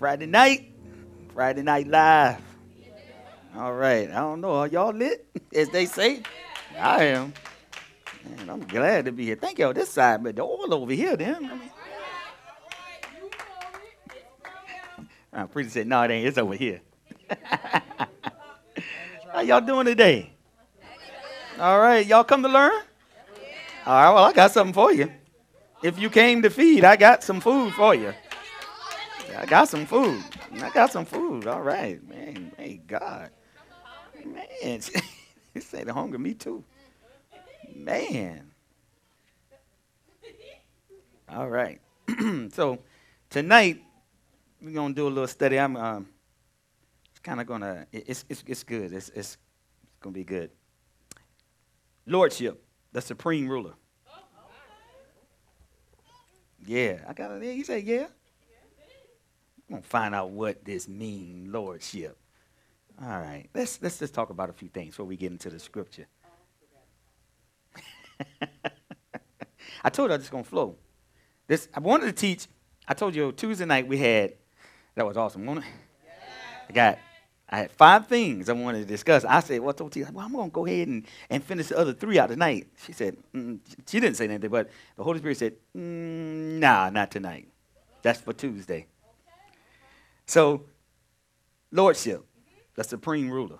Friday night, Friday night live. All right. I don't know. Are y'all lit, as they say? I am. Man, I'm glad to be here. Thank y'all this side, but the oil over here, then. I'm pretty said, no, it ain't. It's over here. How y'all doing today? All right. Y'all come to learn? All right. Well, I got something for you. If you came to feed, I got some food for you. I got some food. I got some food. All right, man. Hey, God. Man. he said the hunger, me too. Man. All right. so tonight we're gonna do a little study. I'm um, it's kind of gonna it's it's it's good. It's it's, it's gonna be good. Lordship, the supreme ruler. Yeah, I got it. He said, yeah. I'm gonna find out what this means, lordship. All right, let's let's just talk about a few things before we get into the scripture. I told you I was just gonna flow. This I wanted to teach. I told you Tuesday night we had that was awesome. I got I had five things I wanted to discuss. I said, well, I told T, well, I'm going to go ahead and, and finish the other three out tonight. She said, mm, she didn't say anything, but the Holy Spirit said, mm, nah, not tonight. That's for Tuesday. So, Lordship, the supreme ruler.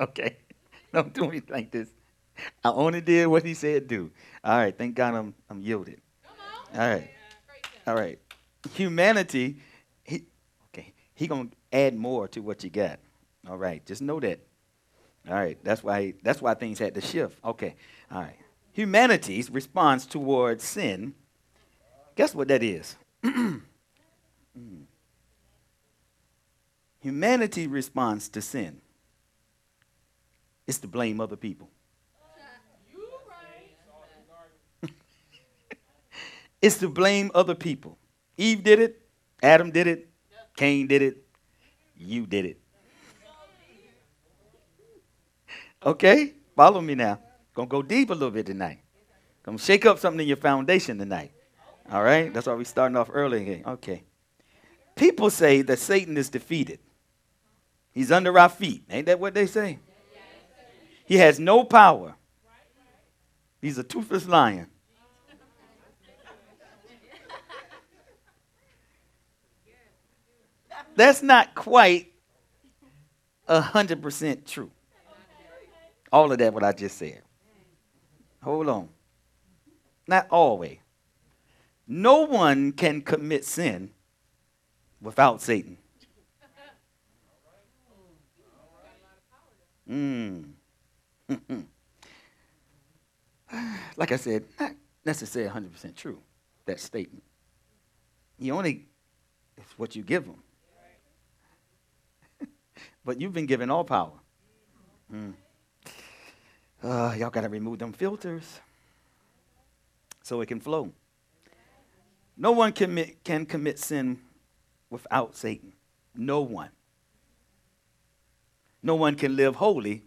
Okay. Don't do me like this. I only did what he said do. All right. Thank God I'm, I'm yielded. All right. All right. Humanity, he, okay, he going to add more to what you got. All right, just know that. All right, that's why that's why things had to shift. Okay, all right. Humanity's response towards sin. Guess what that is? Mm. Humanity responds to sin is to blame other people. it's to blame other people. Eve did it, Adam did it, Cain did it, you did it. Okay? Follow me now. Gonna go deep a little bit tonight. Gonna shake up something in your foundation tonight. All right? That's why we're starting off early here. Okay. People say that Satan is defeated. He's under our feet. Ain't that what they say? He has no power. He's a toothless lion. That's not quite a hundred percent true. All of that what I just said. Hold on. Not always. No one can commit sin without Satan. Mm. like I said, not necessarily 100% true, that statement. You only, it's what you give them but you've been given all power. Mm. Uh, y'all got to remove them filters so it can flow. No one commit, can commit sin without Satan. No one. No one can live holy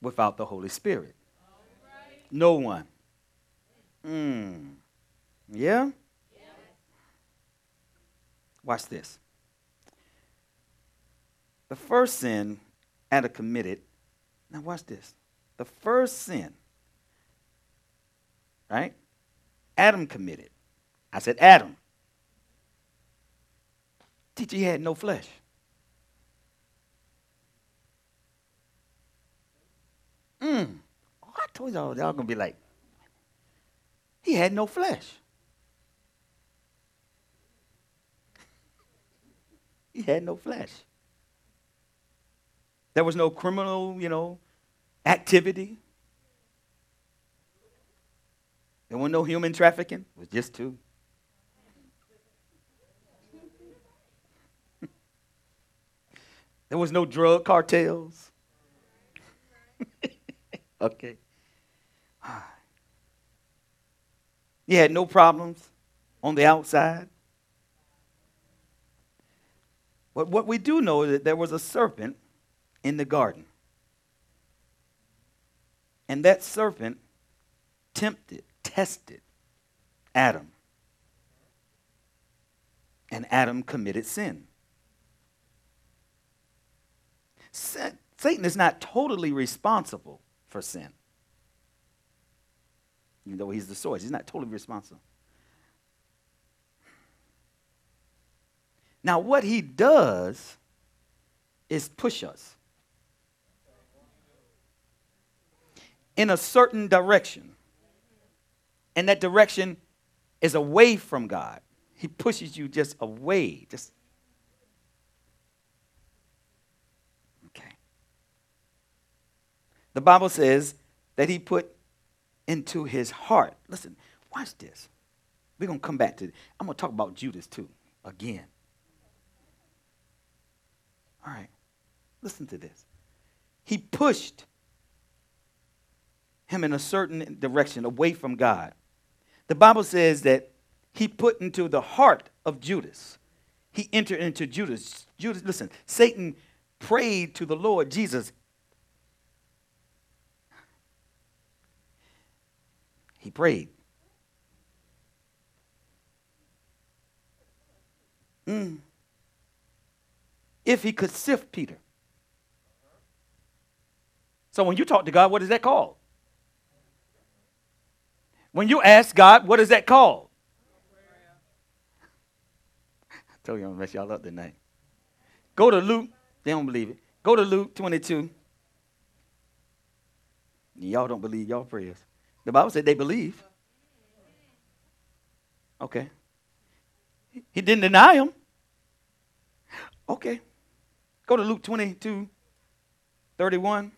without the Holy Spirit. No one. Mm. Yeah? Watch this. The first sin Adam committed, now watch this. The first sin, right? Adam committed. I said, Adam. Teacher, he had no flesh. Mm. Oh, I told y'all, y'all gonna be like, he had no flesh. he had no flesh. There was no criminal, you know, activity. There was no human trafficking. It was just two. there was no drug cartels. Okay. You had no problems on the outside. But what we do know is that there was a serpent in the garden. And that serpent tempted, tested Adam. and Adam committed sin. Satan is not totally responsible for sin. Even though he's the source, he's not totally responsible. Now, what he does is push us in a certain direction. And that direction is away from God. He pushes you just away. Just Okay. The Bible says that he put into his heart. Listen, watch this. We're going to come back to it. I'm going to talk about Judas too, again. All right. Listen to this. He pushed him in a certain direction away from God. The Bible says that he put into the heart of Judas. He entered into Judas. Judas, listen, Satan prayed to the Lord Jesus. He prayed. Mm. If he could sift Peter. So when you talk to God, what is that called? When you ask God, what is that called? I told you I'm to mess y'all up tonight. Go to Luke. They don't believe it. Go to Luke 22. Y'all don't believe y'all prayers. The Bible said they believe. Okay. He didn't deny him. Okay. Go to Luke 22, 31.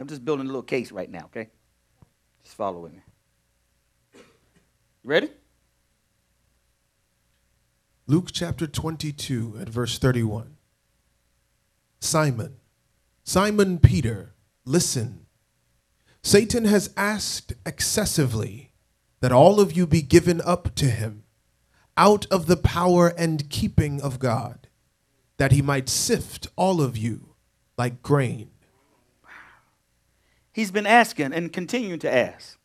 I'm just building a little case right now, okay? Just follow with me. You ready? Luke chapter 22 at verse 31. Simon, Simon Peter, listen. Satan has asked excessively that all of you be given up to him out of the power and keeping of God, that he might sift all of you like grain. He's been asking and continuing to ask.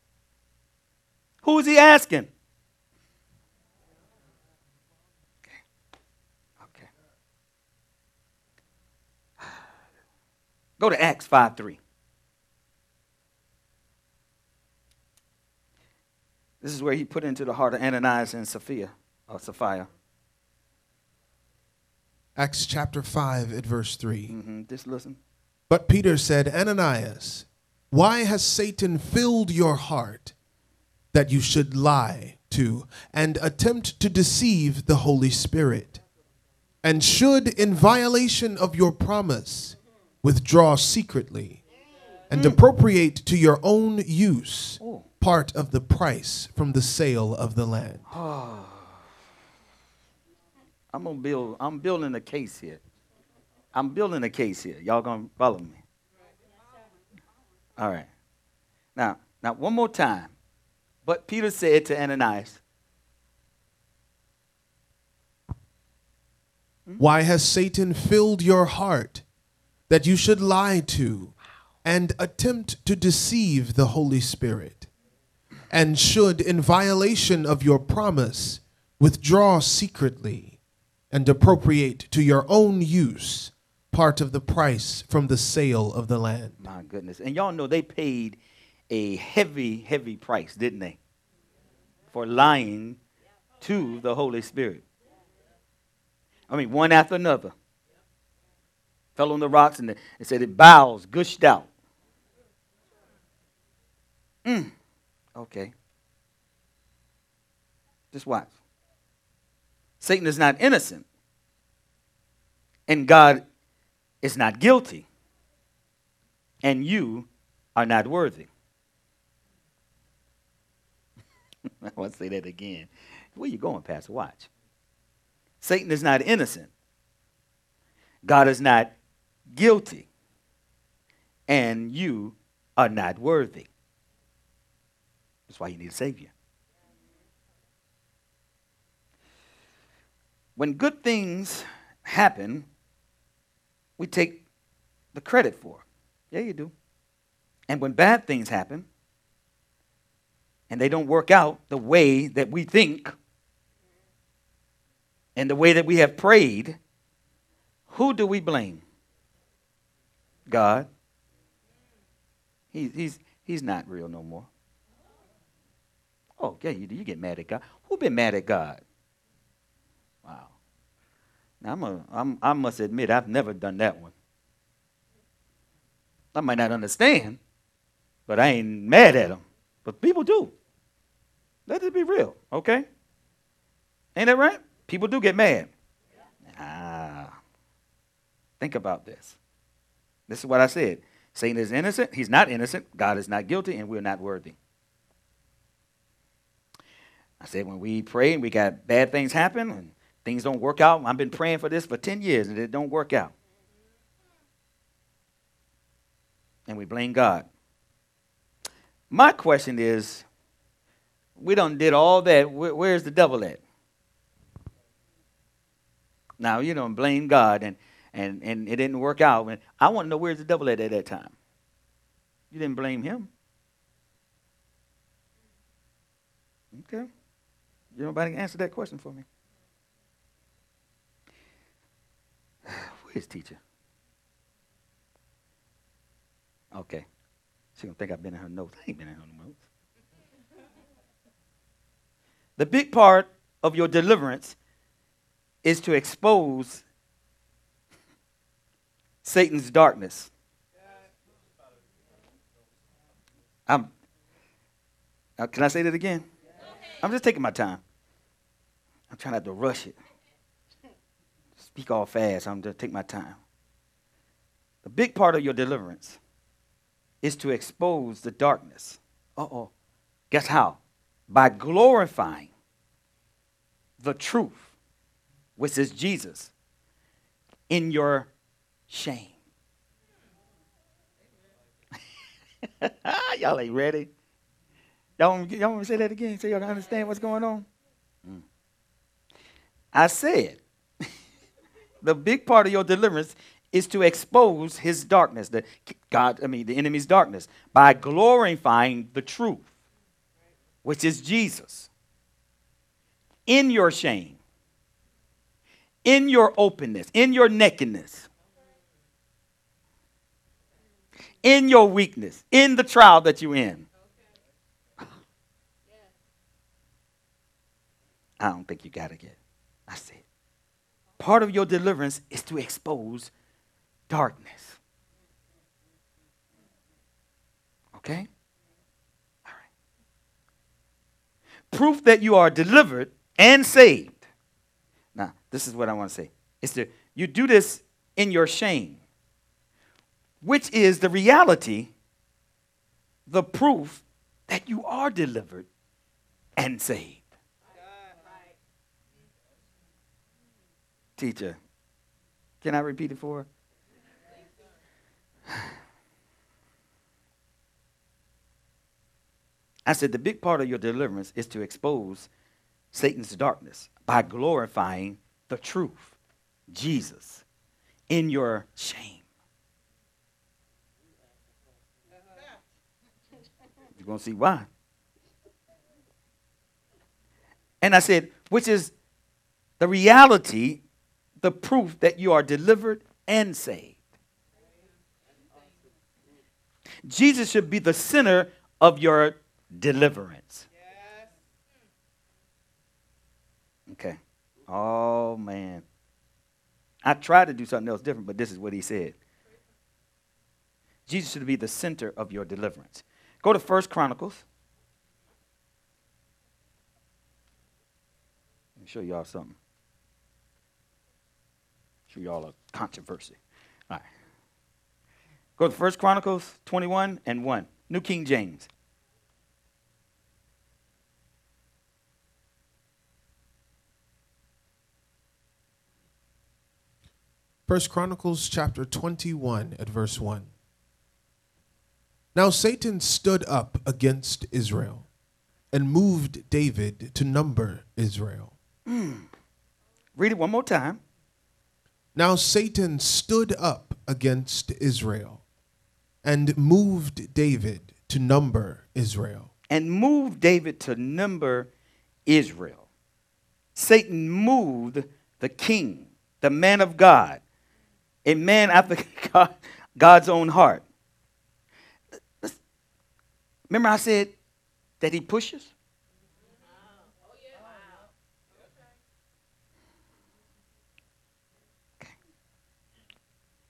Who is he asking? Go to Acts 5 3. This is where he put into the heart of Ananias and Sophia, or Sapphira. Acts chapter 5 at verse 3. Mm-hmm. Just listen. But Peter said, Ananias, why has Satan filled your heart that you should lie to and attempt to deceive the Holy Spirit? And should, in violation of your promise, withdraw secretly and appropriate to your own use part of the price from the sale of the land? I'm gonna build. I'm building a case here. I'm building a case here. Y'all gonna follow me? All right. Now, now one more time. But Peter said to Ananias, Why has Satan filled your heart that you should lie to and attempt to deceive the Holy Spirit? And should, in violation of your promise, withdraw secretly and appropriate to your own use part of the price from the sale of the land. My goodness. And y'all know they paid a heavy, heavy price, didn't they? For lying to the Holy Spirit. I mean, one after another. Fell on the rocks and it said it bowels gushed out. Mm. Okay. Just watch. Satan is not innocent. And God is not guilty. And you are not worthy. I want to say that again. Where you going, Pastor? Watch. Satan is not innocent. God is not guilty. And you are not worthy. That's why you need a Savior. When good things happen, we take the credit for. Yeah, you do. And when bad things happen, and they don't work out the way that we think and the way that we have prayed, who do we blame? God. He, he's, he's not real no more. Oh, yeah, you, you get mad at God. Who been mad at God? Wow. Now, I'm a, I'm, I must admit, I've never done that one. I might not understand, but I ain't mad at him. But people do. Let it be real, okay? Ain't that right? People do get mad. Ah. Think about this. This is what I said. Satan is innocent. He's not innocent. God is not guilty, and we're not worthy. I said when we pray and we got bad things happen and things don't work out. I've been praying for this for 10 years and it don't work out. And we blame God. My question is, we done did all that. Where, where's the devil at? Now, you don't blame God and, and, and it didn't work out. And I want to know where's the devil at at that time. You didn't blame him. Okay. You nobody can answer that question for me? Where's teacher? Okay. She gonna think I've been in her notes. I ain't been in her notes. The big part of your deliverance is to expose Satan's darkness. I'm, uh, can I say that again? I'm just taking my time. I'm trying not to rush it. Speak all fast. I'm just take my time. The big part of your deliverance is to expose the darkness. Uh oh. Guess how? By glorifying the truth, which is Jesus, in your shame. y'all ain't ready. Y'all want, y'all want me to say that again so y'all can understand what's going on? Mm. I said, the big part of your deliverance is to expose his darkness, the God, I mean the enemy's darkness, by glorifying the truth, which is Jesus. In your shame, in your openness, in your nakedness, in your weakness, in the trial that you're in. I don't think you got to get. I said, part of your deliverance is to expose darkness. Okay? All right. Proof that you are delivered and saved. Now, this is what I want to say. It's to you do this in your shame, which is the reality, the proof that you are delivered and saved. Teacher, can I repeat it for her? I said the big part of your deliverance is to expose Satan's darkness by glorifying the truth, Jesus, in your shame. You're going to see why. And I said, which is the reality, the proof that you are delivered and saved. Jesus should be the center of your deliverance. Okay. Oh, man. I tried to do something else different, but this is what he said. Jesus should be the center of your deliverance. Go to First Chronicles. Let me show y'all something. Show y'all a controversy. All right. Go to First Chronicles 21 and 1. New King James. First Chronicles chapter 21 at verse 1. Now Satan stood up against Israel and moved David to number Israel. Mm. Read it one more time. Now Satan stood up against Israel and moved David to number Israel. and moved David to number Israel. Satan moved the king, the man of God, a man after God, God's own heart. Remember, I said that he pushes?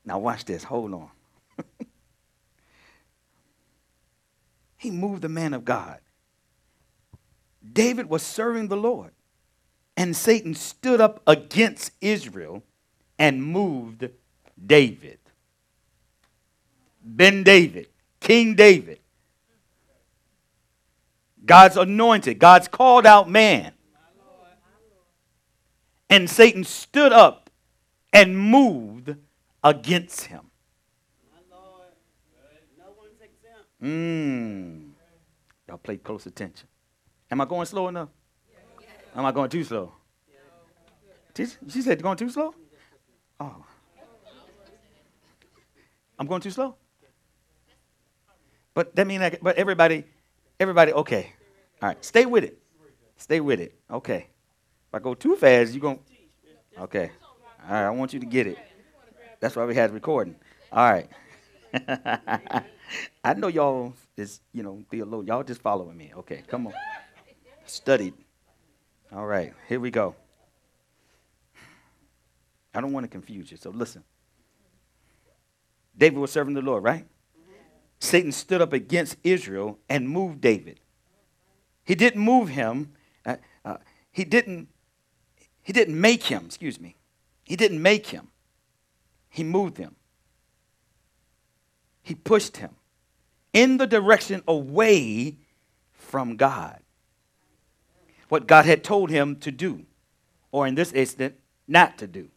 Now, watch this. Hold on. he moved the man of God. David was serving the Lord, and Satan stood up against Israel and moved David. Ben David, King David, God's anointed, God's called out man. And Satan stood up and moved against him. Mmm. Y'all pay close attention. Am I going slow enough? Am I going too slow? She said, going too slow? Oh. I'm going too slow? But that means, I, but everybody, everybody, okay. All right, stay with it. Stay with it. Okay. If I go too fast, you're going to, okay. All right, I want you to get it. That's why we had recording. All right. I know y'all is, you know, theologian. Y'all just following me. Okay, come on. Studied. All right, here we go. I don't want to confuse you, so listen. David was serving the Lord, right? Satan stood up against Israel and moved David. He didn't move him. Uh, uh, he didn't. He didn't make him. Excuse me. He didn't make him. He moved him. He pushed him in the direction away from God. What God had told him to do, or in this instant, not to do.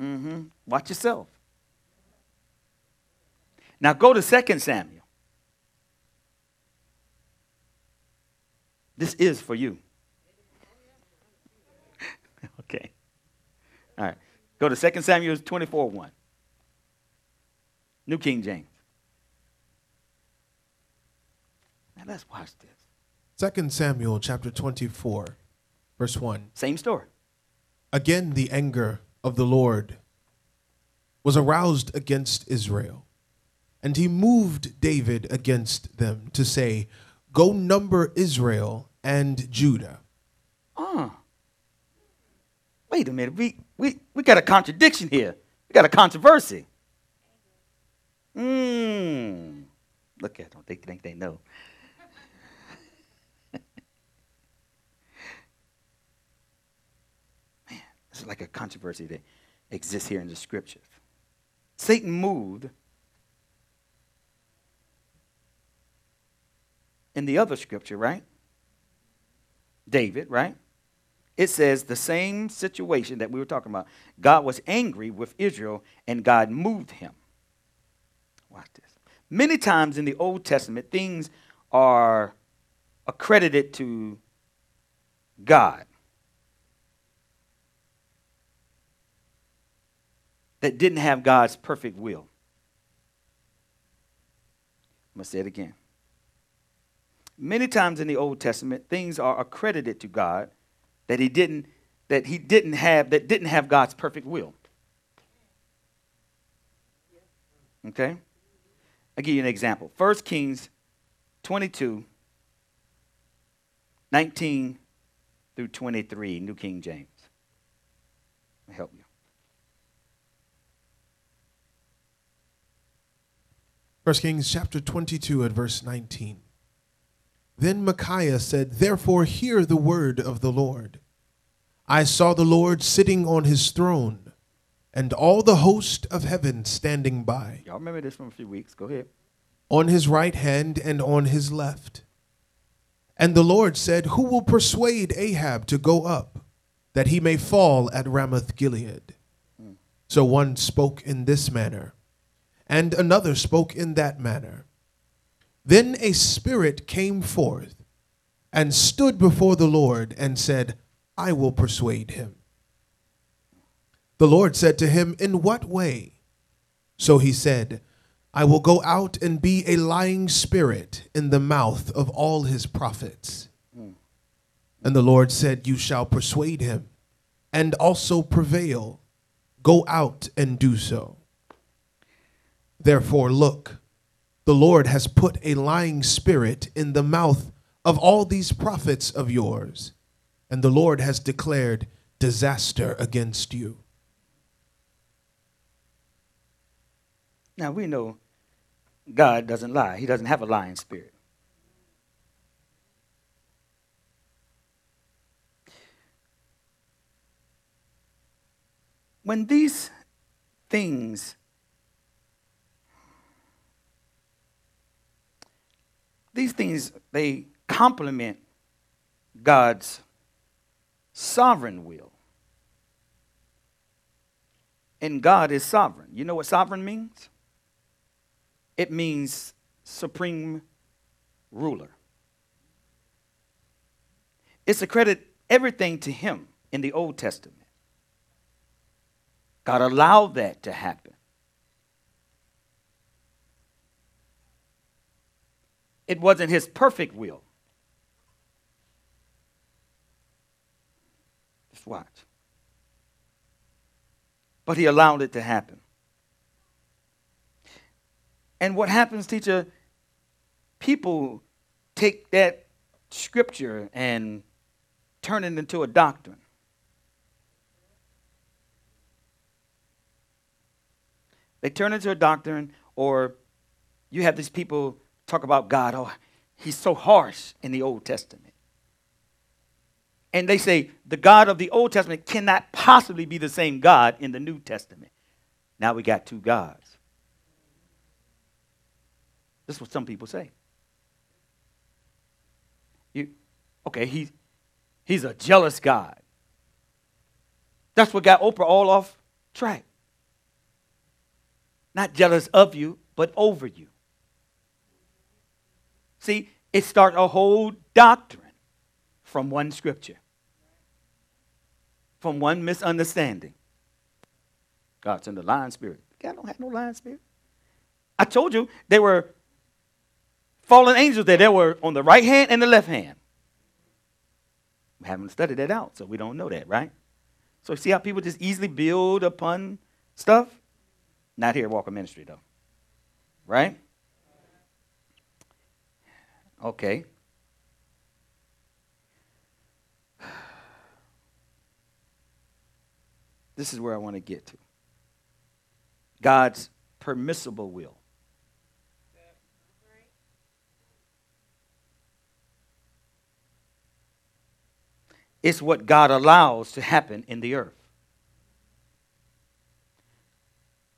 Mm-hmm. Watch yourself. Now go to 2 Samuel. This is for you. okay. All right. Go to 2 Samuel 24 1. New King James. Now let's watch this. 2 Samuel chapter 24, verse 1. Same story. Again, the anger of the Lord was aroused against Israel, and he moved David against them to say, Go number Israel and Judah. Uh. Wait a minute. We, we, we got a contradiction here. We got a controversy. Mmm. Look at them. They think they know. Man, is like a controversy that exists here in the scriptures. Satan moved in the other scripture, right? David, right? It says the same situation that we were talking about. God was angry with Israel and God moved him. Watch this. Many times in the Old Testament, things are accredited to God that didn't have God's perfect will. I'm going to say it again. Many times in the Old Testament, things are accredited to God that he didn't that he didn't have that didn't have God's perfect will. Okay? I'll give you an example. 1 Kings 22, 19 through 23, New King James. Help you. 1 Kings chapter 22 at verse 19. Then Micaiah said, Therefore hear the word of the Lord. I saw the Lord sitting on his throne, and all the host of heaven standing by. Y'all remember this from a few weeks. Go ahead. On his right hand and on his left. And the Lord said, Who will persuade Ahab to go up, that he may fall at Ramoth Gilead? Mm. So one spoke in this manner, and another spoke in that manner. Then a spirit came forth and stood before the Lord and said, I will persuade him. The Lord said to him, In what way? So he said, I will go out and be a lying spirit in the mouth of all his prophets. And the Lord said, You shall persuade him and also prevail. Go out and do so. Therefore, look, the Lord has put a lying spirit in the mouth of all these prophets of yours, and the Lord has declared disaster against you. Now we know God doesn't lie, He doesn't have a lying spirit. When these things these things they complement God's sovereign will. And God is sovereign. You know what sovereign means? It means supreme ruler. It's to credit everything to him in the Old Testament. God allowed that to happen. It wasn't his perfect will. Just watch. But he allowed it to happen. And what happens, teacher? People take that scripture and turn it into a doctrine. They turn it into a doctrine, or you have these people talk about God. Oh, he's so harsh in the Old Testament. And they say the God of the Old Testament cannot possibly be the same God in the New Testament. Now we got two gods. This is what some people say. You, okay, he, he's a jealous God. That's what got Oprah all off track. Not jealous of you, but over you. See, it started a whole doctrine from one scripture, from one misunderstanding. God's in the lion spirit. God don't have no lion spirit. I told you they were fallen angels there. They were on the right hand and the left hand. We haven't studied that out, so we don't know that, right? So see how people just easily build upon stuff? Not here at Walker Ministry, though. Right? Okay. This is where I want to get to God's permissible will. It's what God allows to happen in the earth.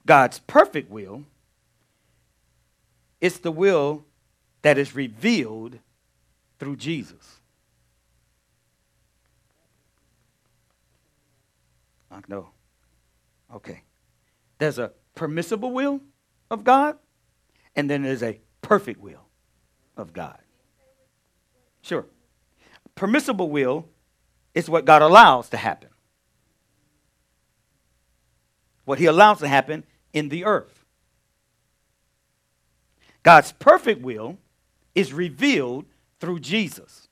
God's perfect will is the will that is revealed through Jesus. I know. Okay. There's a permissible will of God, and then there's a perfect will of God. Sure. Permissible will is what God allows to happen. What He allows to happen in the earth. God's perfect will is revealed through Jesus.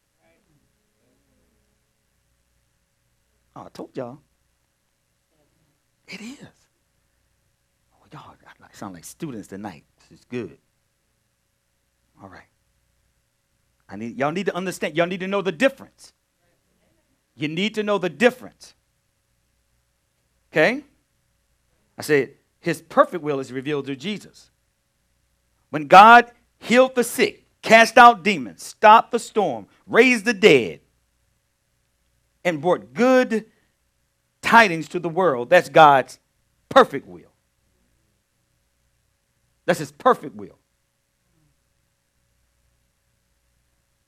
Oh, I told y'all. It is. Oh, y'all I sound like students tonight. This is good. All right. I need y'all need to understand. Y'all need to know the difference. You need to know the difference. Okay? I said his perfect will is revealed through Jesus. When God healed the sick, cast out demons, stopped the storm, raised the dead, and brought good tidings to the world. That's God's perfect will. That's his perfect will.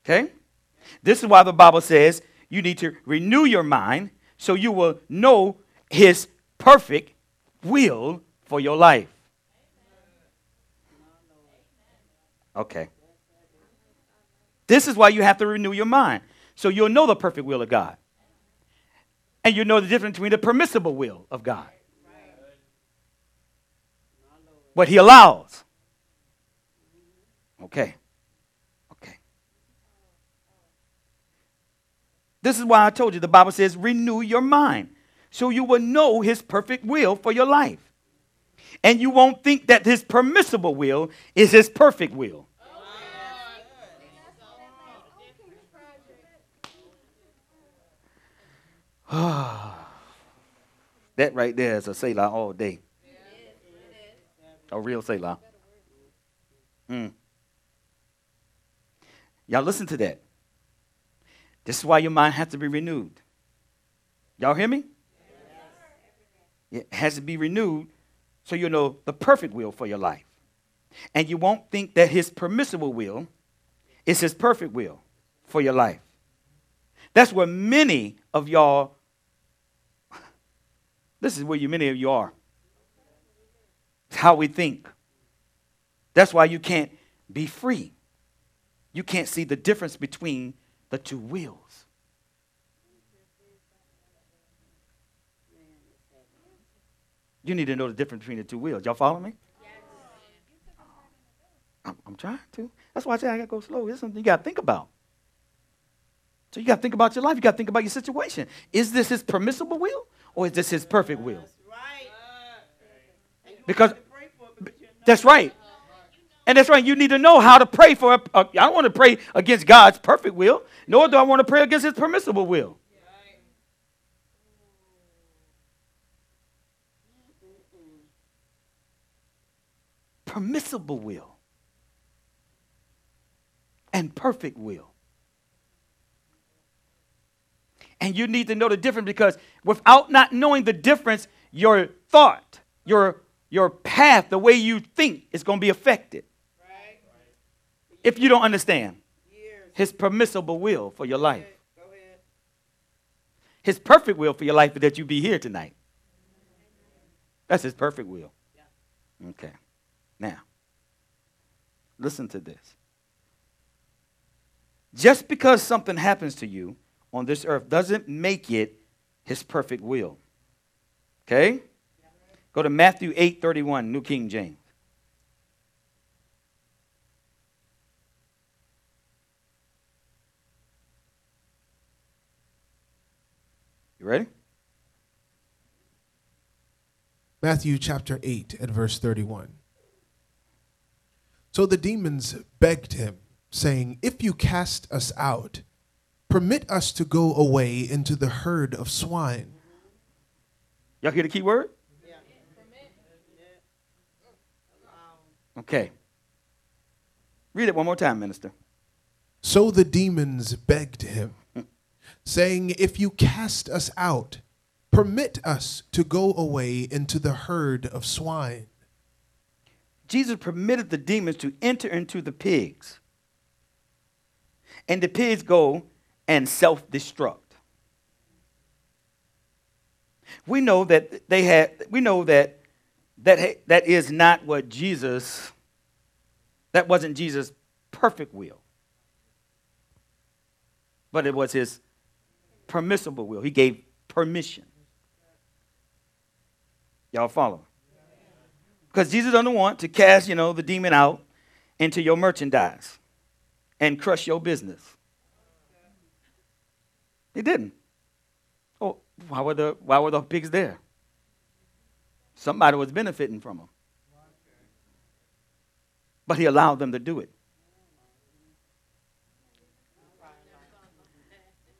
Okay? This is why the Bible says you need to renew your mind so you will know his perfect will for your life. Okay. This is why you have to renew your mind. So you'll know the perfect will of God. And you know the difference between the permissible will of God. What he allows. Okay. Okay. This is why I told you the Bible says renew your mind so you will know his perfect will for your life. And you won't think that his permissible will is his perfect will. that right there is a Selah all day. A real Selah. Mm. Y'all listen to that. This is why your mind has to be renewed. Y'all hear me? It has to be renewed so you know the perfect will for your life. And you won't think that his permissible will is his perfect will for your life. That's where many of y'all, this is where you, many of you are. It's how we think. That's why you can't be free. You can't see the difference between the two wills. You need to know the difference between the two wills. Y'all follow me? I'm, I'm trying to. That's why I say I got to go slow. It's something you got to think about. So you got to think about your life. You got to think about your situation. Is this his permissible will or is this his perfect will? Because that's right. And that's right. You need to know how to pray for. A, a, I don't want to pray against God's perfect will, nor do I want to pray against His permissible will. Permissible will and perfect will. And you need to know the difference because without not knowing the difference, your thought, your your path, the way you think is going to be affected if you don't understand his permissible will for your life. His perfect will for your life is that you be here tonight. That's his perfect will. Okay. Now, listen to this. Just because something happens to you on this earth doesn't make it his perfect will. Okay? Go to Matthew 8 31, New King James. You ready? Matthew chapter 8 and verse 31. So the demons begged him, saying, If you cast us out, permit us to go away into the herd of swine. Y'all hear the key word? Yeah. Okay. Read it one more time, minister. So the demons begged him, saying, If you cast us out, permit us to go away into the herd of swine. Jesus permitted the demons to enter into the pigs. And the pigs go and self destruct. We know that they had, we know that that, that is not what Jesus, that wasn't Jesus' perfect will. But it was his permissible will. He gave permission. Y'all follow? Because Jesus doesn't want to cast, you know, the demon out into your merchandise and crush your business. He didn't. Oh, why were the why were the pigs there? Somebody was benefiting from them. But he allowed them to do it.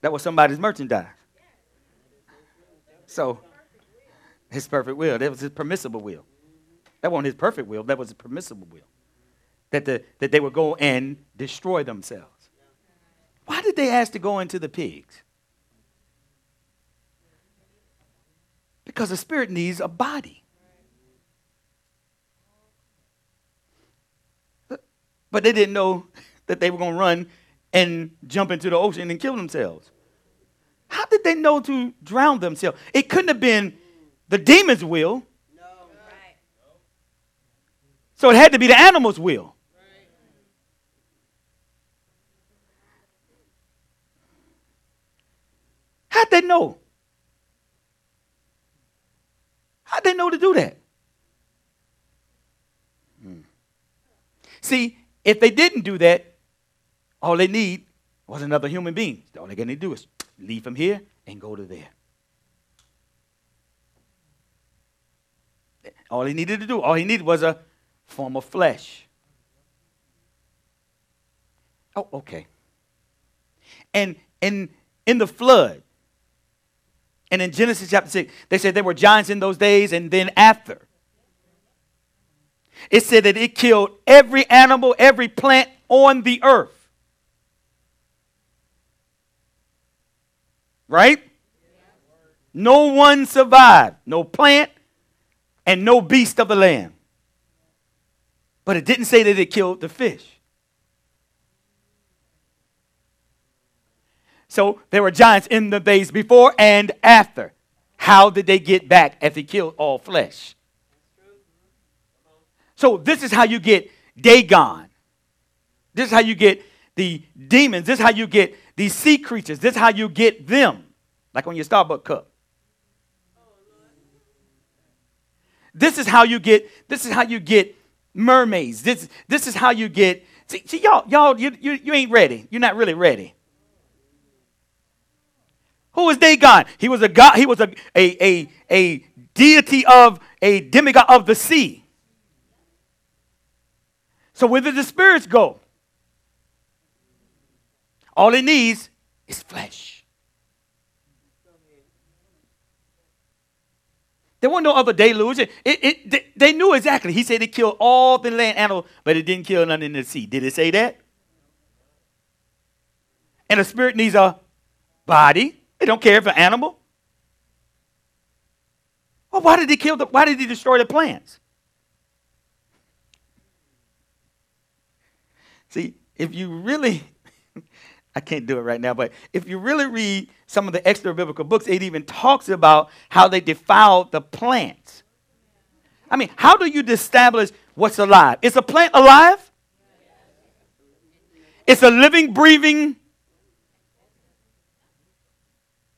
That was somebody's merchandise. So, his perfect will. That was his permissible will. That wasn't his perfect will. That was his permissible will. That, the, that they would go and destroy themselves. Why did they ask to go into the pigs? Because the spirit needs a body. But they didn't know that they were going to run and jump into the ocean and kill themselves. How did they know to drown themselves? It couldn't have been the demon's will. So it had to be the animal's will. How'd they know? How'd they know to do that? Hmm. See, if they didn't do that, all they need was another human being. All they're going to do is leave from here and go to there. All he needed to do, all he needed was a form of flesh. Oh, okay. And in in the flood, and in Genesis chapter 6, they said there were giants in those days and then after. It said that it killed every animal, every plant on the earth. Right? No one survived. No plant and no beast of the land. But it didn't say that it killed the fish. So there were giants in the days before and after. How did they get back if they killed all flesh? So this is how you get Dagon. This is how you get the demons. This is how you get these sea creatures. This is how you get them. Like on your Starbucks cup. This is how you get, this is how you get mermaids. This, this is how you get, see, see y'all, y'all, you, you, you ain't ready. You're not really ready. Who was Dagon? He was a god, he was a, a, a, a deity of a demigod of the sea. So where did the spirits go? All it needs is flesh. There wasn't no other deluge. It, it, they, they knew exactly. He said it killed all the land animals, but it didn't kill none in the sea. Did it say that? And a spirit needs a body. They don't care if an animal. Well, why did he kill the, why did he destroy the plants? See, if you really, I can't do it right now, but if you really read some of the extra biblical books, it even talks about how they defiled the plants. I mean, how do you establish what's alive? Is a plant alive? It's a living, breathing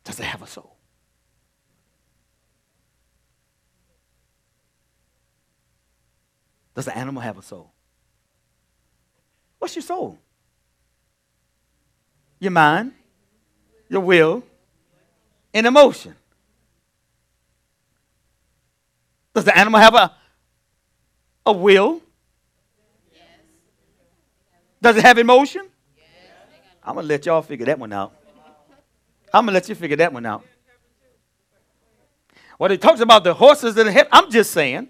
does it have a soul? Does the animal have a soul? What's your soul? Your mind, your will, and emotion. Does the animal have a, a will? Does it have emotion? I'm going to let y'all figure that one out. I'm going to let you figure that one out. When it talks about the horses in head, I'm just saying.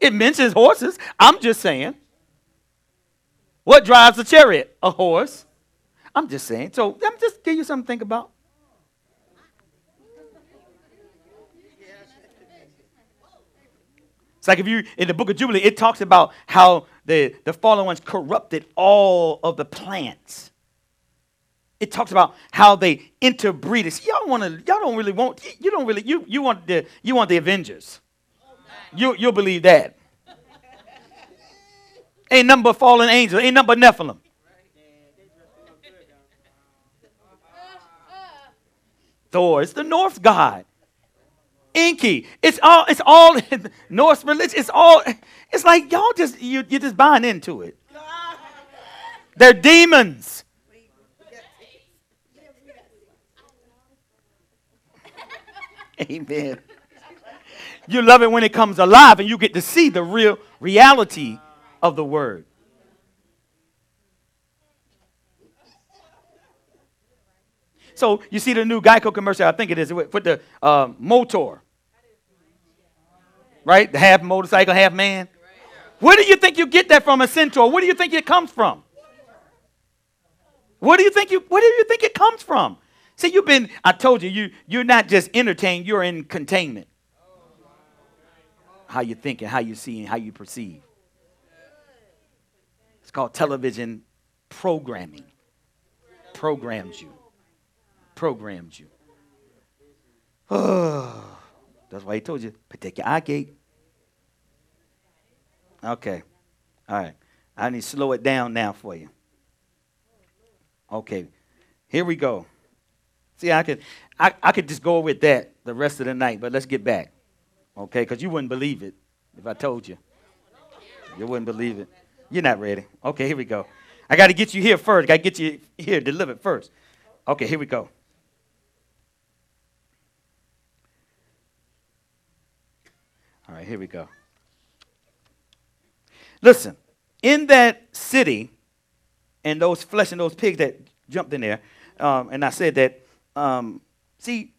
It mentions horses. I'm just saying. What drives a chariot? A horse. I'm just saying. So I'm just give you something to think about. It's like if you in the book of Jubilee, it talks about how the, the fallen ones corrupted all of the plants it talks about how they interbreed. See, y'all want to, y'all don't really want, you don't really, you, you want the, you want the Avengers. You, you'll believe that. Ain't number fallen angels. Ain't number Nephilim. Thor, it's the Norse god. Enki, it's all, it's all Norse religion. It's all, it's like y'all just, you, you're just buying into it. They're demons. Amen. You love it when it comes alive and you get to see the real reality of the word. So you see the new Geico commercial, I think it is, with the uh, motor. Right? The half motorcycle, half man. Where do you think you get that from a centaur? Where do you think it comes from? Where do you think you where do you think it comes from? See, you've been, I told you, you, you're not just entertained, you're in containment. How you thinking, how you see and how you perceive. It's called television programming. Programs you. Programs you. Oh, that's why he told you, protect your eye gate. Okay. All right. I need to slow it down now for you. Okay. Here we go. See, I could, I, I could just go with that the rest of the night, but let's get back, okay? Because you wouldn't believe it if I told you. You wouldn't believe it. You're not ready. Okay, here we go. I got to get you here first. Got to get you here delivered first. Okay, here we go. All right, here we go. Listen, in that city, and those flesh and those pigs that jumped in there, um, and I said that, um, see,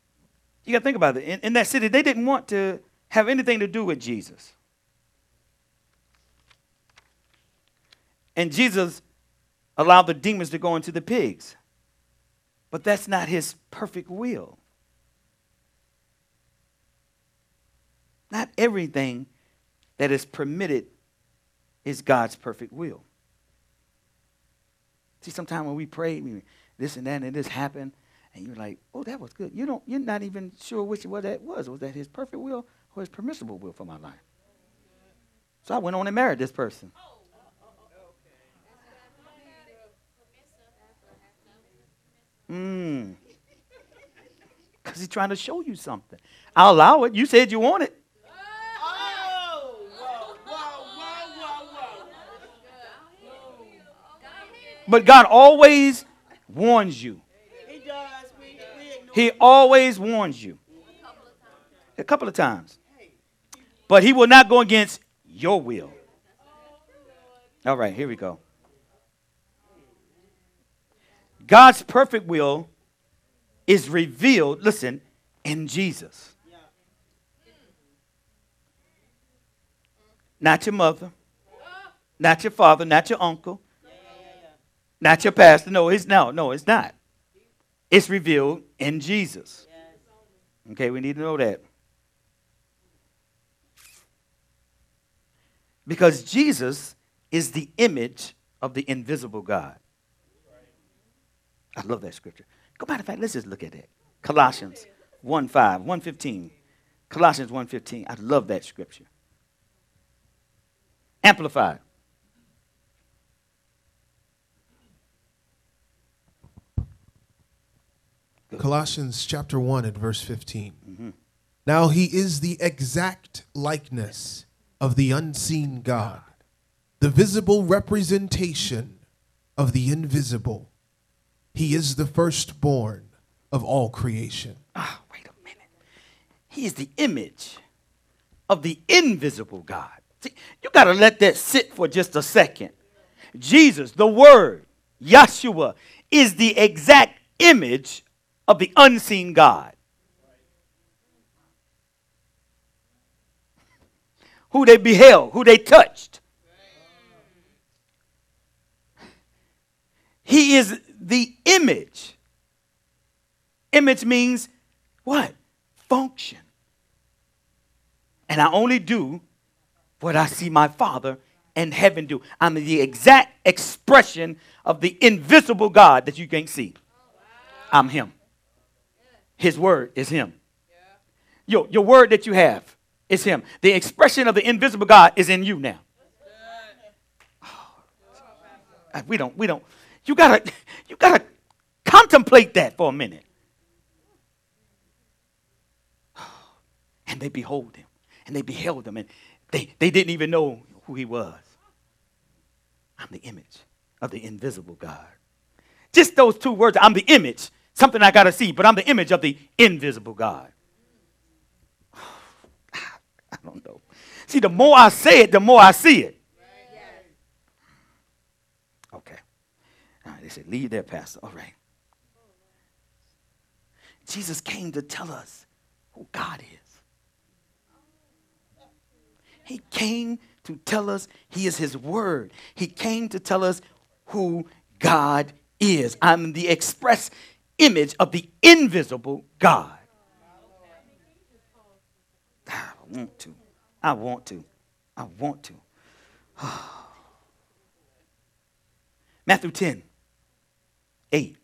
you got to think about it. In, in that city, they didn't want to have anything to do with Jesus. And Jesus allowed the demons to go into the pigs. But that's not his perfect will. Not everything that is permitted is God's perfect will. See, sometimes when we pray, we, this and that and this happened, and you're like, "Oh, that was good." You don't, you're not even sure which what that was. Was that His perfect will or His permissible will for my life? So I went on and married this person. Mm. Because he's trying to show you something. I'll allow it. You said you want it. But God always warns you. He does. We, we ignore He always warns you. A couple of times. But he will not go against your will. All right, here we go. God's perfect will is revealed, listen, in Jesus. Not your mother, not your father, not your uncle, not your pastor. No, it's no, no, it's not. It's revealed in Jesus. Okay, we need to know that. Because Jesus is the image of the invisible God. I love that scripture. Go matter of fact, let's just look at it. Colossians 1 5, 115. Colossians 1.15. I love that scripture. Amplified. Colossians chapter 1 and verse 15. Now he is the exact likeness of the unseen God, the visible representation of the invisible. He is the firstborn of all creation. Ah, wait a minute. He is the image of the invisible God. See, you got to let that sit for just a second. Jesus, the Word, Yeshua, is the exact image of the unseen God. Who they beheld, who they touched. He is the image. Image means what? Function. And I only do what I see my Father in heaven do. I'm the exact expression of the invisible God that you can't see. I'm Him. His word is Him. Your, your word that you have is Him. The expression of the invisible God is in you now. Oh, we don't, we don't, you gotta, you gotta contemplate that for a minute. And they behold him. And they beheld him. And they, they didn't even know who he was. I'm the image of the invisible God. Just those two words, I'm the image, something I gotta see, but I'm the image of the invisible God. I don't know. See, the more I say it, the more I see it. Okay. They said, leave there, Pastor. All right. Jesus came to tell us who God is. He came to tell us He is His Word. He came to tell us who God is. I'm the express image of the invisible God. Ah, I want to. I want to. I want to. Matthew 10, 8.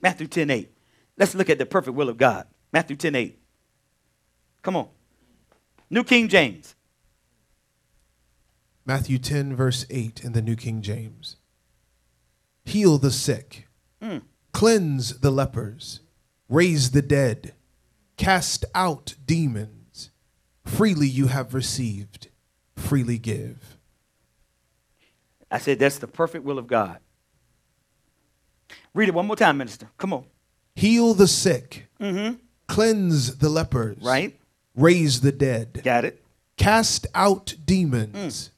Matthew 10, 8. Let's look at the perfect will of God. Matthew 10, 8. Come on. New King James. Matthew 10, verse 8 in the New King James. Heal the sick, Mm. cleanse the lepers, raise the dead, cast out demons. freely you have received, freely give. I said that's the perfect will of God. Read it one more time, minister. Come on. Heal the sick, Mm-hmm. cleanse the lepers, Right? raise the dead, Got it. cast out demons.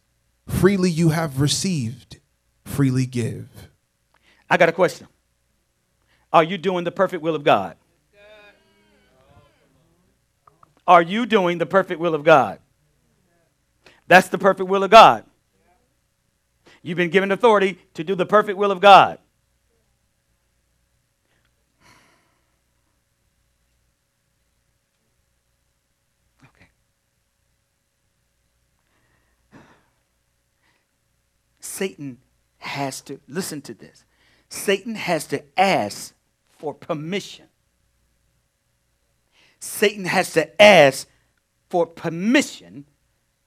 Freely you have received, freely give. I got a question. Are you doing the perfect will of God? Are you doing the perfect will of God? That's the perfect will of God. You've been given authority to do the perfect will of God. Okay. Satan has to, listen to this. Satan has to ask for permission. Satan has to ask for permission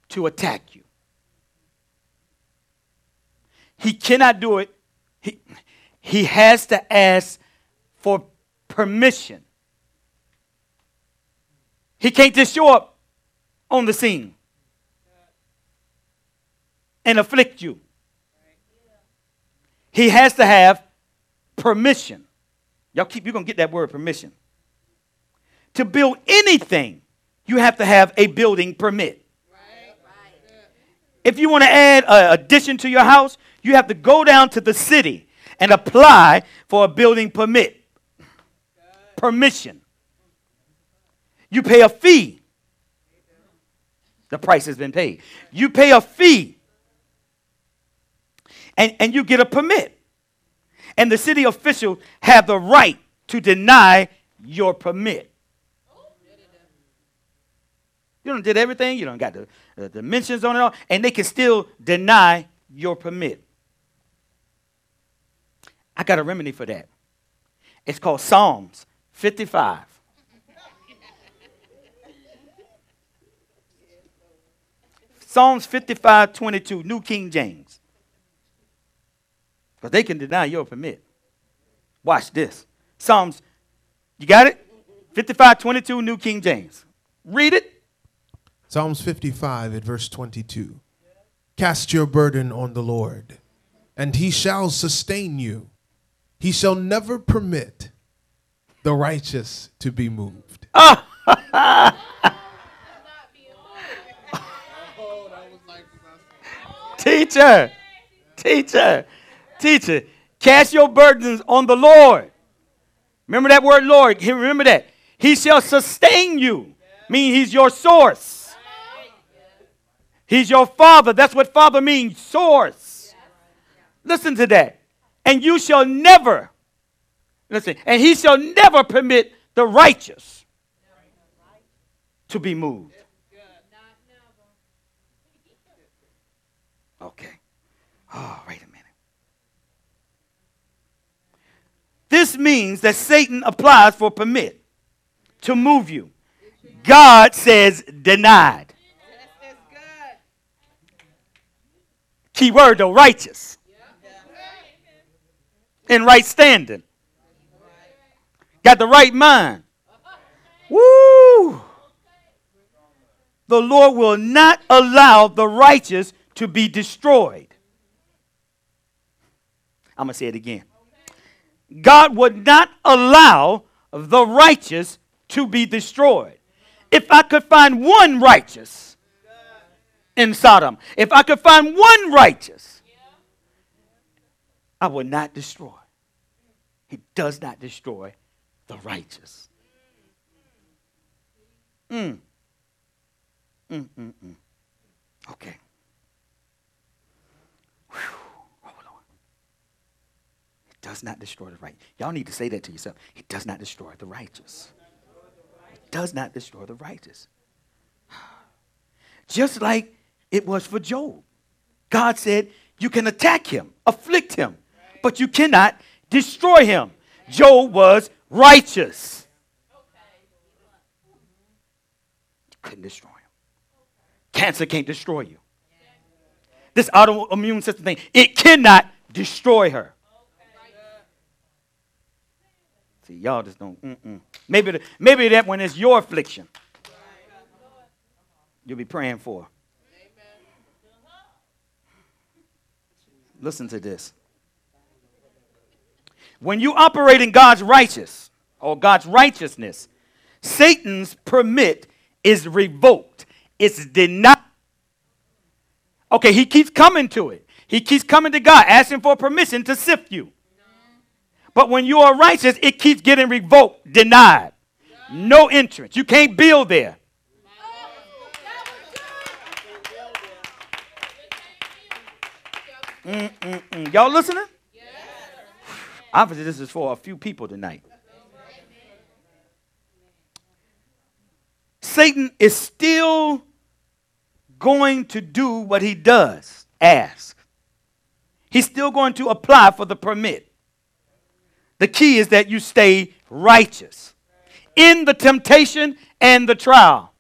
to attack you. He cannot do it. He, he has to ask for permission. He can't just show up on the scene and afflict you. He has to have permission. Y'all keep, you're going to get that word permission. To build anything, you have to have a building permit. If you want to add an addition to your house, you have to go down to the city and apply for a building permit. Permission. You pay a fee. The price has been paid. You pay a fee. And, and you get a permit. And the city officials have the right to deny your permit. You don't did everything. You don't got the, the dimensions on it all, and they can still deny your permit. I got a remedy for that. It's called Psalms 55. Psalms 55, 22, New King James. Because they can deny your permit. Watch this. Psalms, you got it? 55, 22, New King James. Read it. Psalms 55 at verse 22. Cast your burden on the Lord, and he shall sustain you. He shall never permit the righteous to be moved. Teacher, teacher, teacher, cast your burdens on the Lord. Remember that word, Lord. Remember that. He shall sustain you, meaning He's your source. He's your Father. That's what Father means, source. Listen to that. And you shall never, listen, and He shall never permit the righteous to be moved. Okay. Oh, wait a minute. This means that Satan applies for permit to move you. God says denied. Key word though, righteous. In right standing. Got the right mind. Woo! The Lord will not allow the righteous to be destroyed. I'm going to say it again. God would not allow the righteous to be destroyed. If I could find one righteous in Sodom, if I could find one righteous, I would not destroy. He does not destroy the righteous. Mm. Mm, mm, mm. Okay. Whew. Oh, Lord. He does not destroy the right. Y'all need to say that to yourself. He does not destroy the righteous. He does not destroy the righteous. Just like it was for Job. God said, You can attack him, afflict him, but you cannot destroy him. Job was righteous. You couldn't destroy him. Cancer can't destroy you. This autoimmune system thing, it cannot destroy her. See, y'all just don't. Mm-mm. Maybe, maybe that one is your affliction. you'll be praying for. Listen to this. When you operate in God's righteous or God's righteousness, Satan's permit is revoked. It's denied. Okay, he keeps coming to it. He keeps coming to God, asking for permission to sift you. But when you are righteous, it keeps getting revoked, denied. No entrance. You can't build there. Mm-mm-mm. Y'all listening? Obviously, this is for a few people tonight. Satan is still going to do what he does ask. He's still going to apply for the permit. The key is that you stay righteous in the temptation and the trial.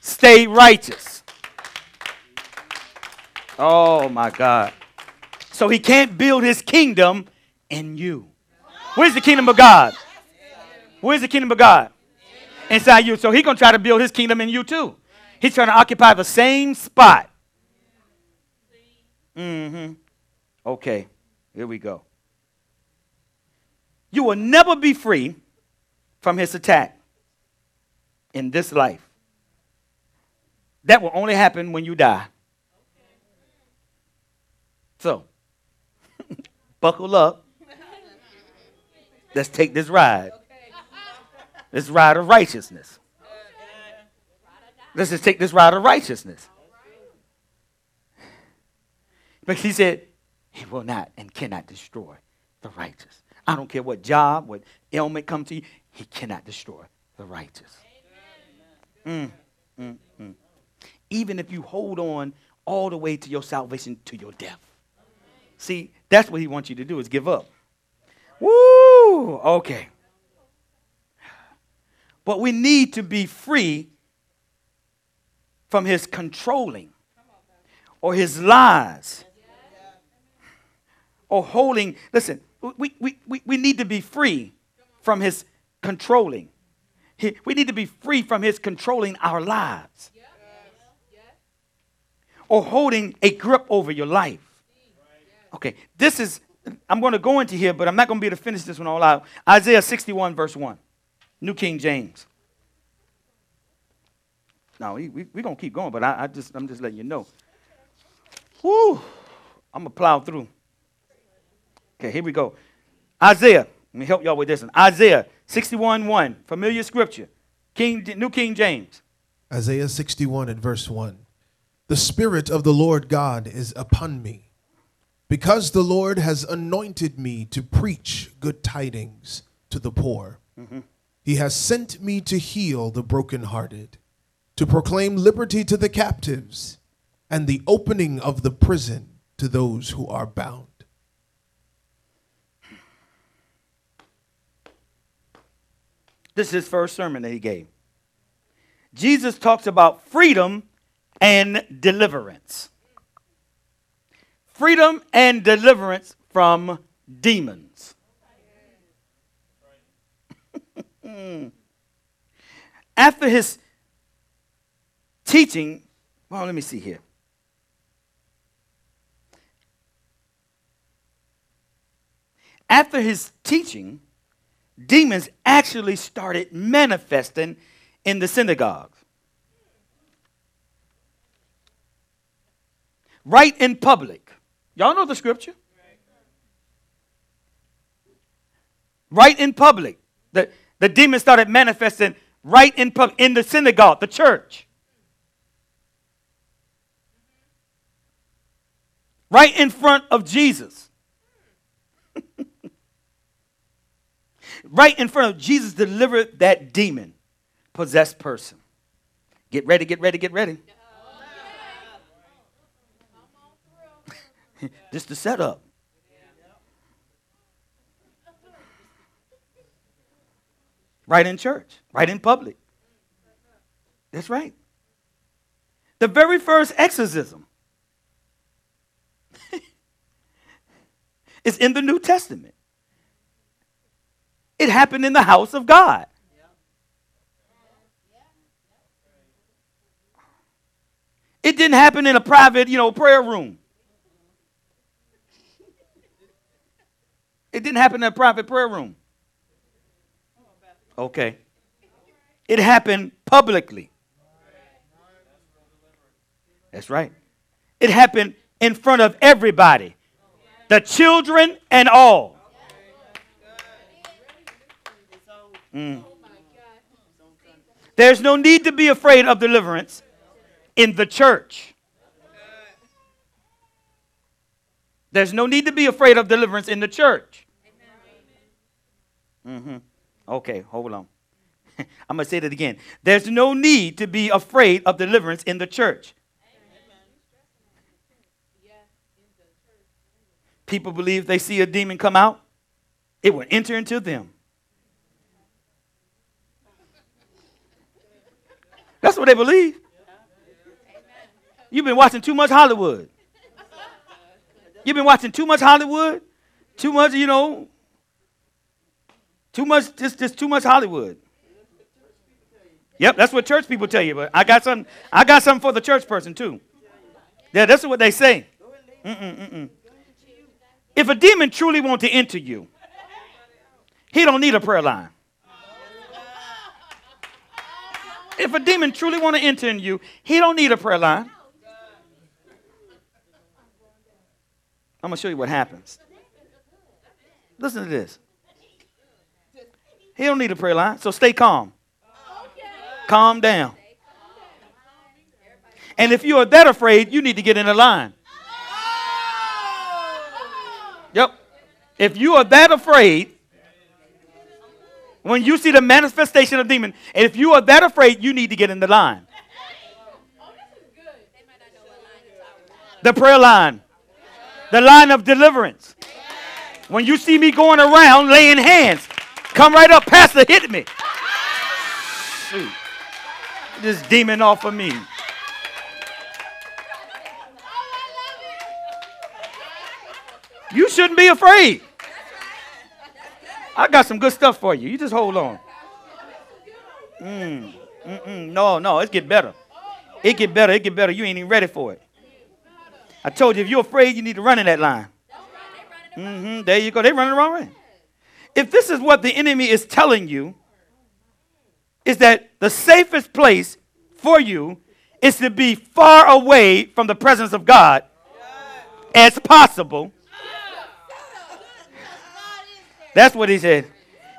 Stay righteous. Oh my God. So he can't build his kingdom in you. Where's the kingdom of God? Where's the kingdom of God? Inside you. So he's going to try to build his kingdom in you too. He's trying to occupy the same spot. Mm-hmm. Okay, here we go. You will never be free from his attack in this life. That will only happen when you die. So, buckle up. Let's take this ride. This ride of righteousness. Let's just take this ride of righteousness. But he said, He will not and cannot destroy the righteous. I don't care what job, what ailment comes to you, He cannot destroy the righteous. Mm, mm, mm. Even if you hold on all the way to your salvation to your death. See, that's what he wants you to do is give up. Woo! Okay. But we need to be free from his controlling or his lies or holding. Listen, we, we, we, we need to be free from his controlling. We need to be free from his controlling our lives or holding a grip over your life. Okay, this is, I'm going to go into here, but I'm not going to be able to finish this one all out. Isaiah 61, verse 1, New King James. Now, we, we, we're going to keep going, but I, I just, I'm just letting you know. Whoo, I'm going to plow through. Okay, here we go. Isaiah, let me help y'all with this one. Isaiah 61, 1, familiar scripture, King, New King James. Isaiah 61 and verse 1. The Spirit of the Lord God is upon me because the Lord has anointed me to preach good tidings to the poor, mm-hmm. he has sent me to heal the brokenhearted, to proclaim liberty to the captives, and the opening of the prison to those who are bound. This is his first sermon that he gave. Jesus talks about freedom and deliverance freedom and deliverance from demons. After his teaching, well, let me see here. After his teaching, demons actually started manifesting in the synagogues. Right in public. Y'all know the scripture. Right in public. The, the demon started manifesting right in public, in the synagogue, the church. Right in front of Jesus. Right in front of Jesus delivered that demon possessed person. Get ready, get ready, get ready. Just the setup. Right in church, right in public. That's right. The very first exorcism is in the New Testament. It happened in the house of God. It didn't happen in a private, you know, prayer room. It didn't happen in a private prayer room. Okay. It happened publicly. That's right. It happened in front of everybody the children and all. Mm. There's no need to be afraid of deliverance in the church. There's no need to be afraid of deliverance in the church. Mm-hmm. Okay, hold on. I'm going to say that again. There's no need to be afraid of deliverance in the church. People believe they see a demon come out, it will enter into them. That's what they believe. You've been watching too much Hollywood. You've been watching too much Hollywood, too much, you know, too much, just, just too much Hollywood. Yep, that's what church people tell you. But I got something. I got something for the church person too. Yeah, that's what they say. Mm-mm, mm-mm. If a demon truly want to enter you, he don't need a prayer line. If a demon truly want to enter in you, he don't need a prayer line. I'm going to show you what happens. Listen to this. He don't need a prayer line, so stay calm. Calm down. And if you are that afraid, you need to get in a line. Yep. If you are that afraid, when you see the manifestation of demon, and if you are that afraid, you need to get in the line. The prayer line. The line of deliverance. When you see me going around laying hands, come right up, Pastor, hit me. Shoot. This demon off of me. You shouldn't be afraid. I got some good stuff for you. You just hold on. Mm, mm-mm. No, no, it get better. It get better. It get better. You ain't even ready for it. I told you, if you're afraid, you need to run in that line. Mm-hmm. There you go. They running the wrong way. If this is what the enemy is telling you, is that the safest place for you is to be far away from the presence of God as possible that's what he said.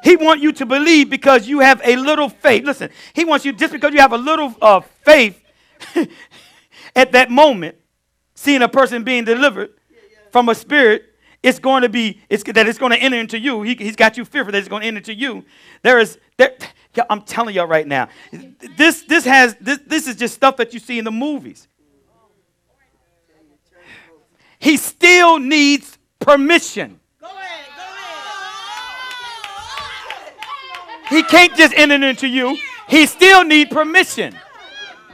He wants you to believe because you have a little faith. Listen, he wants you just because you have a little uh, faith at that moment, seeing a person being delivered from a spirit, it's going to be it's, that it's going to enter into you. He, has got you fearful that it's going to enter into you. There is there. I'm telling y'all right now, this this has this this is just stuff that you see in the movies. He still needs permission. He can't just enter into you. He still need permission.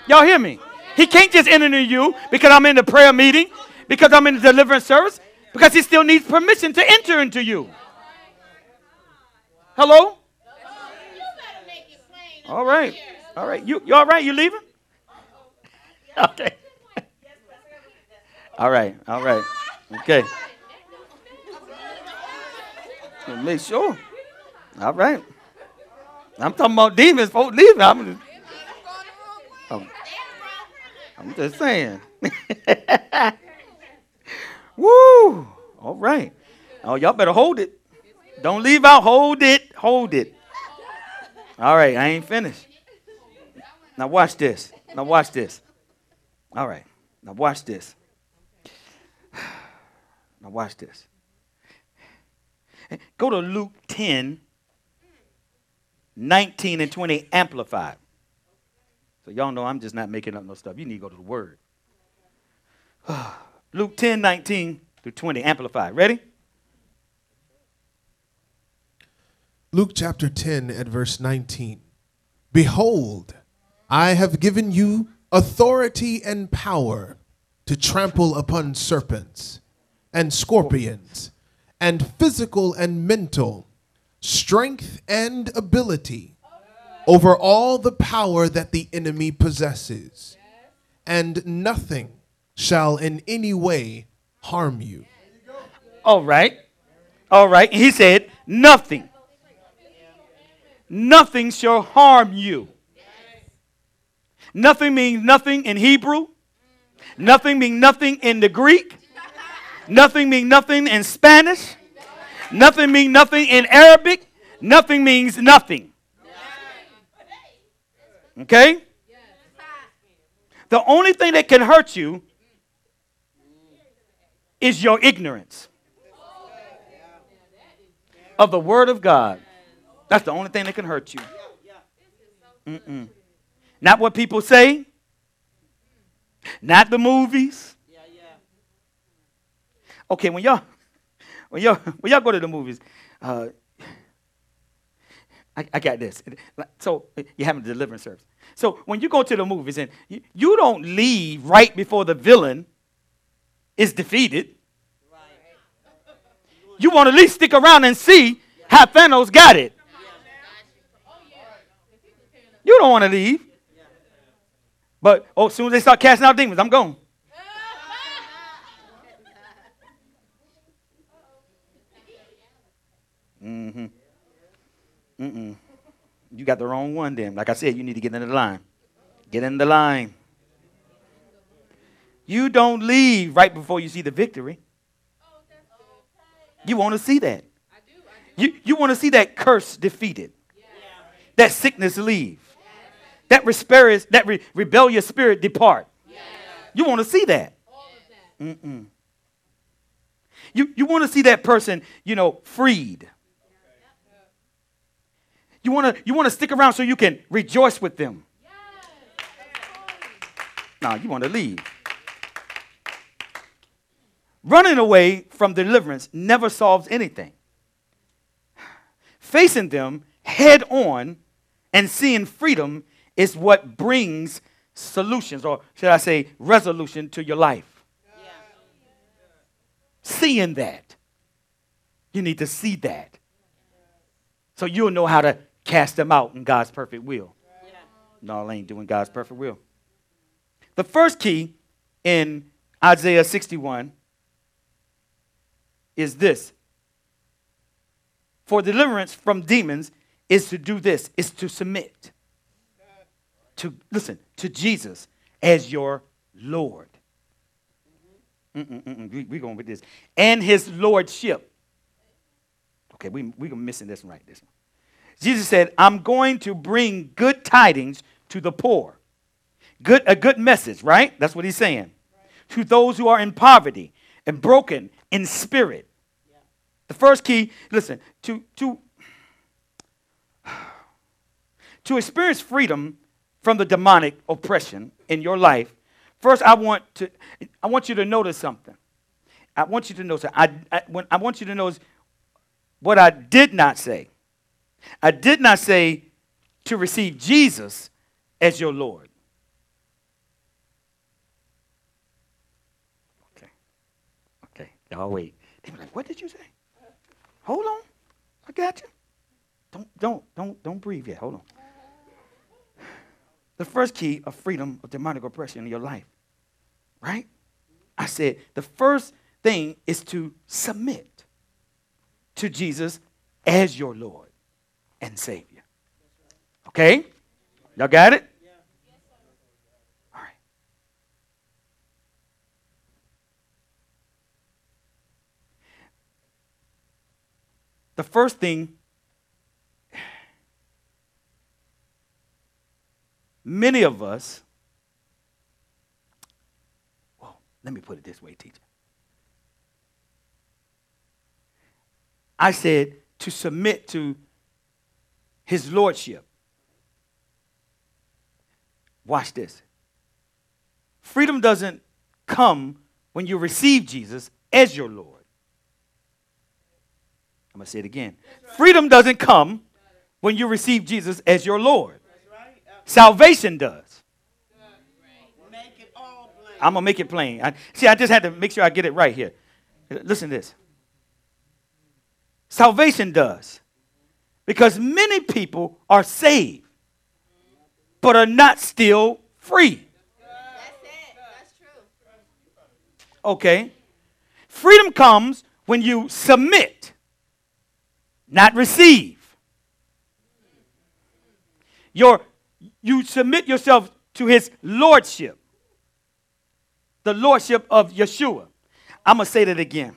Y'all hear me? He can't just enter into you because I'm in the prayer meeting, because I'm in the deliverance service, because he still needs permission to enter into you. Hello? All right. All right. You, you all right? You leaving? Okay. All right. All right. Okay. Make sure. All right. I'm talking about demons, folks leaving. I'm just, I'm, oh, I'm just saying. Woo! All right. Oh, y'all better hold it. Don't leave out. Hold it. Hold it. All right, I ain't finished. Now watch this. Now watch this. All right. Now watch this. Now watch this. Go to Luke 10 19 and 20 amplified. So y'all know I'm just not making up no stuff. You need to go to the word. Luke 10, 19 through 20 amplified. Ready? Luke chapter 10 at verse 19. Behold, I have given you authority and power to trample upon serpents and scorpions and physical and mental strength and ability over all the power that the enemy possesses. and nothing shall in any way harm you. All right. All right. He said, nothing. Nothing shall harm you. Nothing means nothing in Hebrew. Nothing means nothing in the Greek. Nothing means nothing in Spanish. Nothing means nothing in Arabic. Nothing means nothing. Okay? The only thing that can hurt you is your ignorance of the Word of God. That's the only thing that can hurt you. Mm-mm. Not what people say, not the movies. Okay, when y'all when y'all when y'all go to the movies, uh, I, I got this. So you're having a deliverance service. So when you go to the movies and you, you don't leave right before the villain is defeated. You want to at least stick around and see how Thanos got it. You don't want to leave. But oh, as soon as they start casting out demons, I'm gone. Mm-hmm. Mm-mm. You got the wrong one then. Like I said, you need to get in the line. Get in the line. You don't leave right before you see the victory. You want to see that. You, you want to see that curse defeated. That sickness leave. That, resparious, that re- rebellious spirit depart. You want to see that. Mm-mm. You, you want to see that person, you know, freed. You want to you want to stick around so you can rejoice with them. No, you want to leave. Running away from deliverance never solves anything. Facing them head on and seeing freedom is what brings solutions, or should I say, resolution to your life. Yeah. Seeing that. You need to see that. So you'll know how to cast them out in God's perfect will. Yeah. No, I ain't doing God's perfect will. The first key in Isaiah 61 is this for deliverance from demons is to do this is to submit to listen to jesus as your lord Mm-mm-mm. we, we going with this and his lordship okay we, we're missing this one right this one jesus said i'm going to bring good tidings to the poor good a good message right that's what he's saying right. to those who are in poverty and broken in spirit. Yeah. The first key, listen, to, to, to experience freedom from the demonic oppression in your life, first I want, to, I want you to notice something. I want you to notice, I, I, when, I want you to notice what I did not say. I did not say to receive Jesus as your Lord. Okay. Okay. Y'all wait. They were like, what did you say? Hold on. I got you. Don't, don't, don't, don't breathe yet. Hold on. The first key of freedom of demonic oppression in your life, right? I said the first thing is to submit to Jesus as your Lord and Savior. Okay? Y'all got it? All right. The first thing, many of us, well, let me put it this way, teacher. I said to submit to his lordship. Watch this. Freedom doesn't come when you receive Jesus as your Lord. I'm going to say it again. Freedom doesn't come when you receive Jesus as your Lord. Salvation does. I'm going to make it plain. I, see, I just had to make sure I get it right here. Listen to this. Salvation does. Because many people are saved, but are not still free. Okay. Freedom comes when you submit, not receive. Your, you submit yourself to his lordship, the lordship of Yeshua. I'm going to say that again.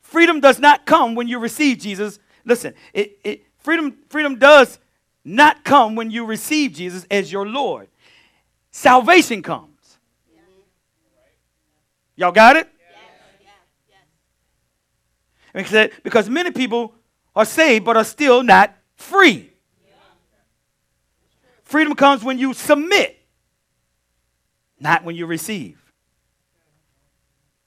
Freedom does not come when you receive Jesus. Listen, it, it, freedom, freedom does not come when you receive Jesus as your Lord. Salvation comes. Y'all got it? Because, because many people are saved but are still not free. Freedom comes when you submit, not when you receive.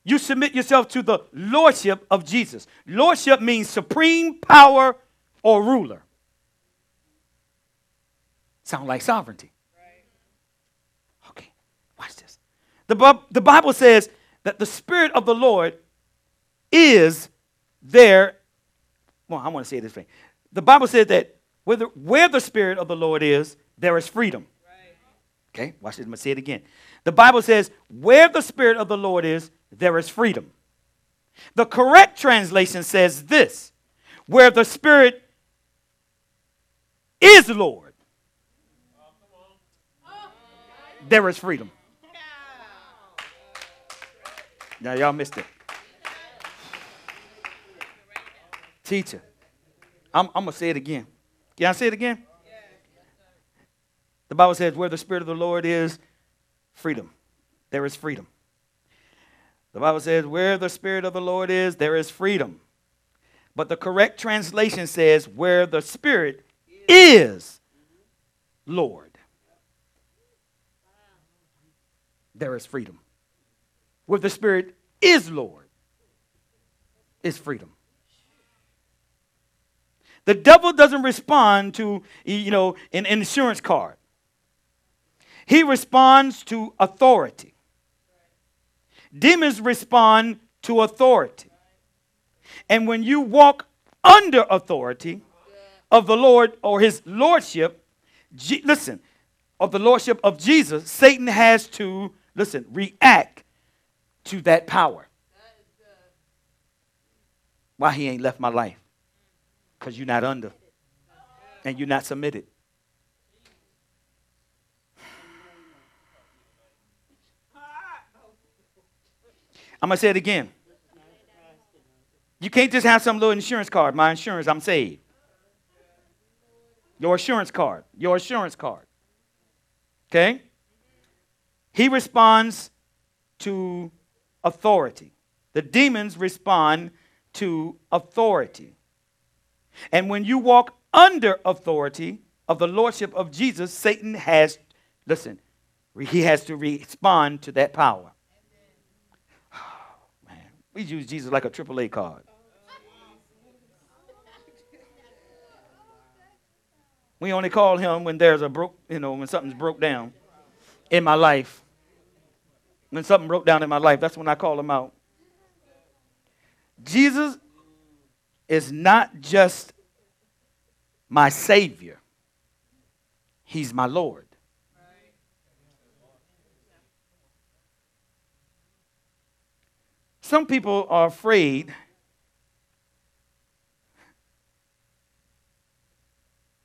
You submit yourself to the lordship of Jesus. Lordship means supreme power or ruler. Sound like sovereignty. Okay, watch this. The, the Bible says that the Spirit of the Lord is there. Well, I want to say this way. The Bible says that where the, where the Spirit of the Lord is, there is freedom. Okay, watch this. I'm going to say it again. The Bible says, where the Spirit of the Lord is, there is freedom. The correct translation says this where the Spirit is Lord, there is freedom. Now, y'all missed it. Teacher, I'm, I'm going to say it again. Can I say it again? The Bible says, where the Spirit of the Lord is, freedom. There is freedom. The Bible says, where the Spirit of the Lord is, there is freedom. But the correct translation says, where the Spirit is Lord, there is freedom. Where the Spirit is Lord, is freedom. The devil doesn't respond to, you know, an insurance card. He responds to authority. Demons respond to authority. And when you walk under authority of the Lord or his lordship, G- listen, of the lordship of Jesus, Satan has to, listen, react to that power. Why he ain't left my life? Because you're not under and you're not submitted. I'm going to say it again. You can't just have some little insurance card. My insurance, I'm saved. Your assurance card. Your assurance card. Okay? He responds to authority. The demons respond to authority. And when you walk under authority of the lordship of Jesus, Satan has, listen, he has to respond to that power. We use Jesus like a AAA card. We only call him when there's a broke, you know, when something's broke down in my life. When something broke down in my life, that's when I call him out. Jesus is not just my Savior, He's my Lord. Some people are afraid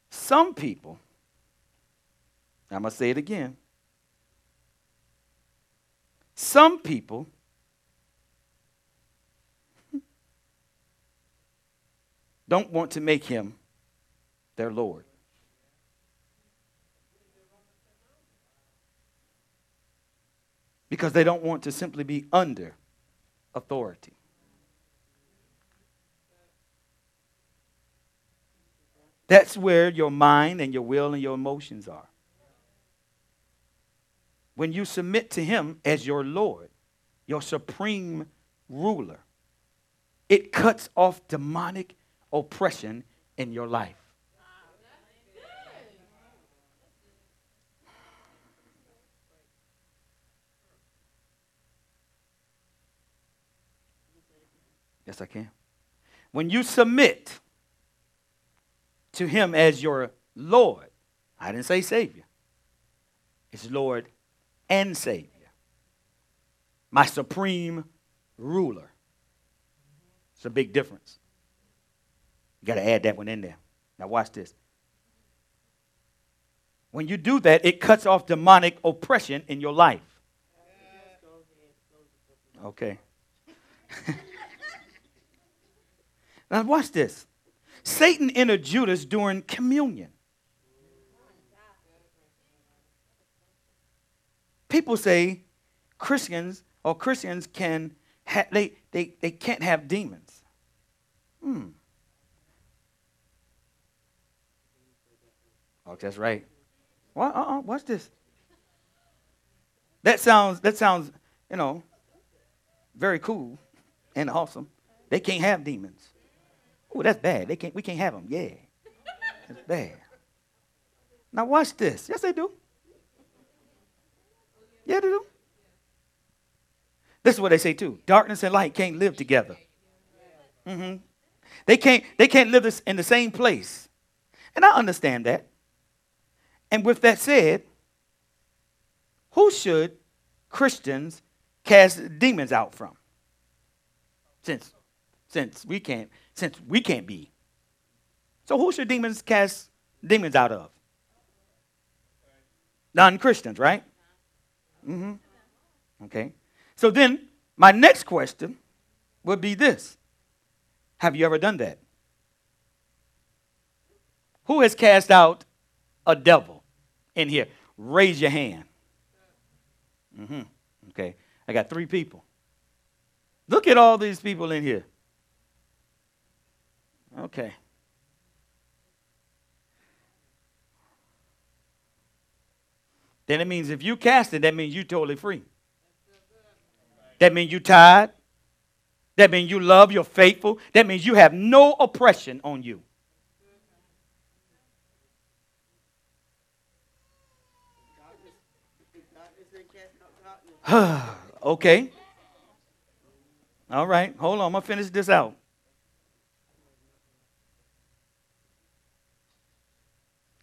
some people, I'm going to say it again. Some people don't want to make him their Lord. Because they don't want to simply be under authority. That's where your mind and your will and your emotions are. When you submit to Him as your Lord, your supreme ruler, it cuts off demonic oppression in your life. Yes, I can. When you submit to Him as your Lord, I didn't say Savior, it's Lord and Savior. my supreme ruler. It's a big difference. You got to add that one in there. Now, watch this. When you do that, it cuts off demonic oppression in your life. Okay. now, watch this. Satan entered Judas during communion. People say Christians or Christians can ha- they, they, they can't have demons. Hmm. Oh, that's right. What? Uh-uh. What's this? That sounds. That sounds. You know, very cool and awesome. They can't have demons. Oh, that's bad. They can't. We can't have them. Yeah, that's bad. Now watch this. Yes, they do. Yeah, they do. This is what they say too. Darkness and light can't live together. Mm-hmm. They can't. They can't live in the same place. And I understand that. And with that said, who should Christians cast demons out from? Since since we can't since we can't be. So who should demons cast demons out of? Non-Christians, right? Mm-hmm. Okay. So then my next question would be this. Have you ever done that? Who has cast out a devil? in here? Raise your hand. Mm-hmm. Okay. I got three people. Look at all these people in here. Okay. Then it means if you cast it, that means you're totally free. That means you're tired. That means you love, you're faithful. That means you have no oppression on you. okay. All right. Hold on. I'm going to finish this out.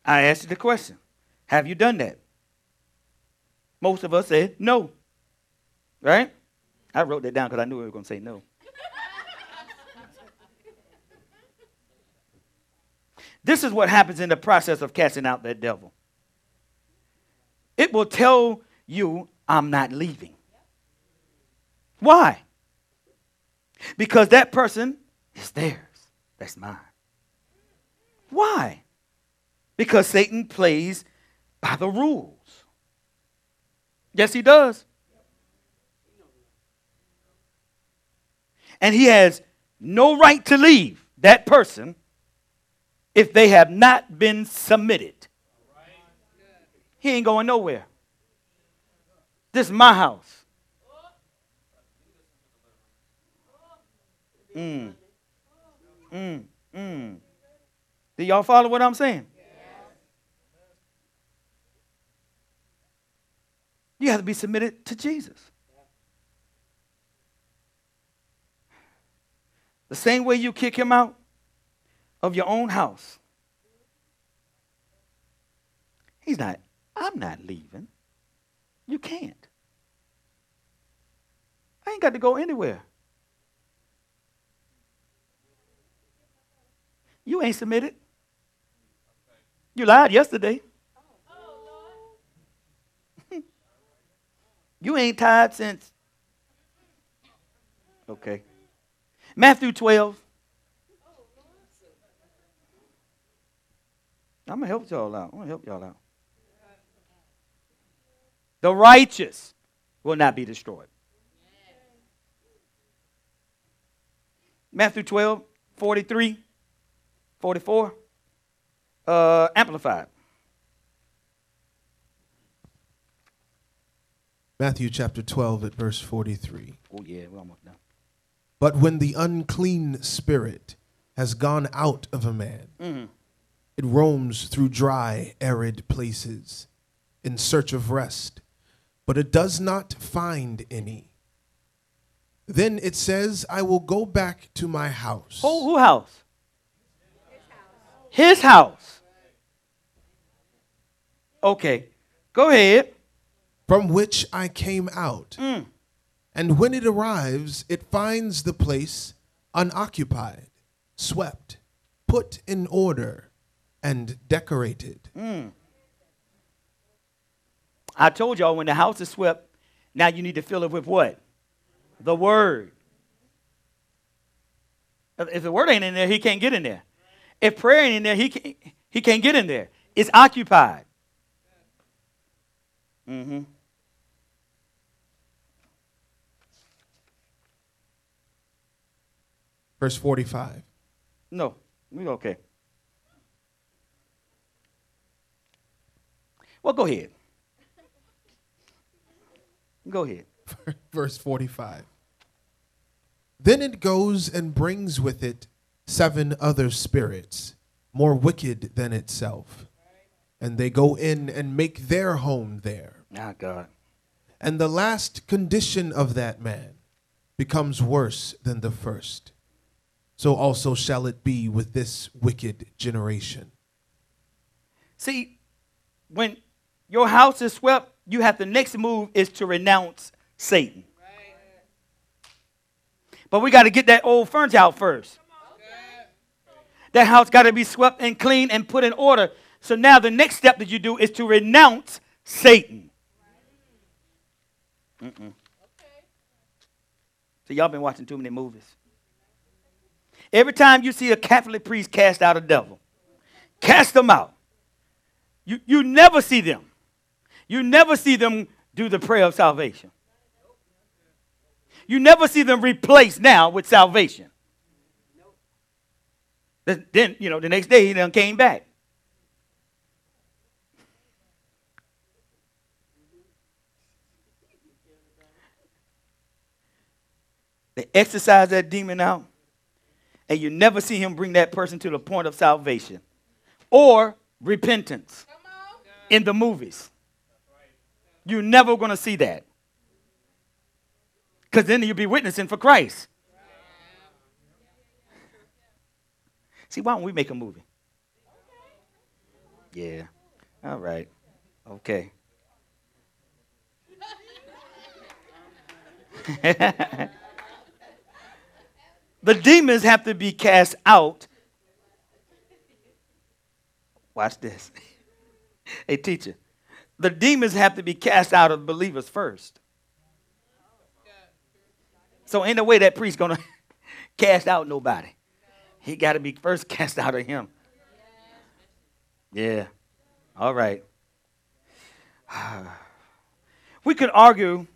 I asked you the question Have you done that? Most of us said no. Right? I wrote that down because I knew we were going to say no. this is what happens in the process of casting out that devil. It will tell you I'm not leaving. Why? Because that person is theirs. That's mine. Why? Because Satan plays by the rules. Yes, he does. And he has no right to leave that person if they have not been submitted. He ain't going nowhere. This is my house. Mm. Mm. Mm. Do y'all follow what I'm saying? You have to be submitted to Jesus. The same way you kick him out of your own house. He's not, I'm not leaving. You can't. I ain't got to go anywhere. You ain't submitted. You lied yesterday. You ain't tied since. Okay. Matthew 12. I'm going to help y'all out. I'm going to help y'all out. The righteous will not be destroyed. Matthew 12, 43, 44. Uh, amplified. Matthew chapter 12 at verse 43. Oh, yeah, we're almost done. But when the unclean spirit has gone out of a man, mm-hmm. it roams through dry, arid places in search of rest, but it does not find any. Then it says, I will go back to my house. Who, who house? His house. Okay, go ahead. From which I came out. Mm. And when it arrives, it finds the place unoccupied, swept, put in order, and decorated. I told y'all when the house is swept, now you need to fill it with what? The word. If the word ain't in there, he can't get in there. If prayer ain't in there, he can't, he can't get in there. It's occupied. hmm Verse 45. No, we okay. Well, go ahead. Go ahead. Verse 45. Then it goes and brings with it seven other spirits, more wicked than itself. And they go in and make their home there. Ah, God. And the last condition of that man becomes worse than the first. So also shall it be with this wicked generation. See, when your house is swept, you have the next move is to renounce Satan. But we got to get that old furniture out first. That house got to be swept and clean and put in order. So now the next step that you do is to renounce Satan. Mm-mm. So y'all been watching too many movies. Every time you see a Catholic priest cast out a devil, cast them out. You, you never see them. You never see them do the prayer of salvation. You never see them replaced now with salvation. Then- Then, you know, the next day he done came back. They exorcise that demon out, and you never see him bring that person to the point of salvation or repentance in the movies. You're never going to see that. Because then you'll be witnessing for Christ. See, why don't we make a movie? Yeah. All right. Okay. the demons have to be cast out. Watch this. hey, teacher. The demons have to be cast out of believers first. So ain't no way that priest gonna cast out nobody. He got to be first cast out of him. Yeah. All right. We could argue.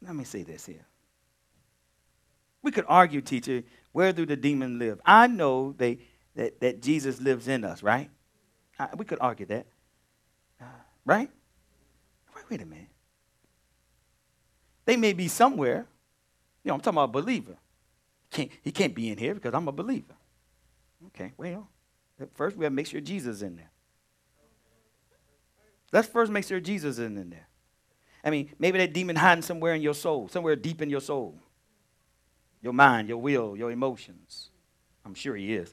Let me say this here. We could argue, teacher, where do the demons live? I know they, that, that Jesus lives in us, right? Uh, we could argue that. Uh, right? Wait, wait a minute. They may be somewhere. You know, I'm talking about a believer. Can't, he can't be in here because I'm a believer. Okay, well, first we have to make sure Jesus is in there. Let's first make sure Jesus is in there. I mean, maybe that demon hiding somewhere in your soul, somewhere deep in your soul. Your mind, your will, your emotions. I'm sure he is.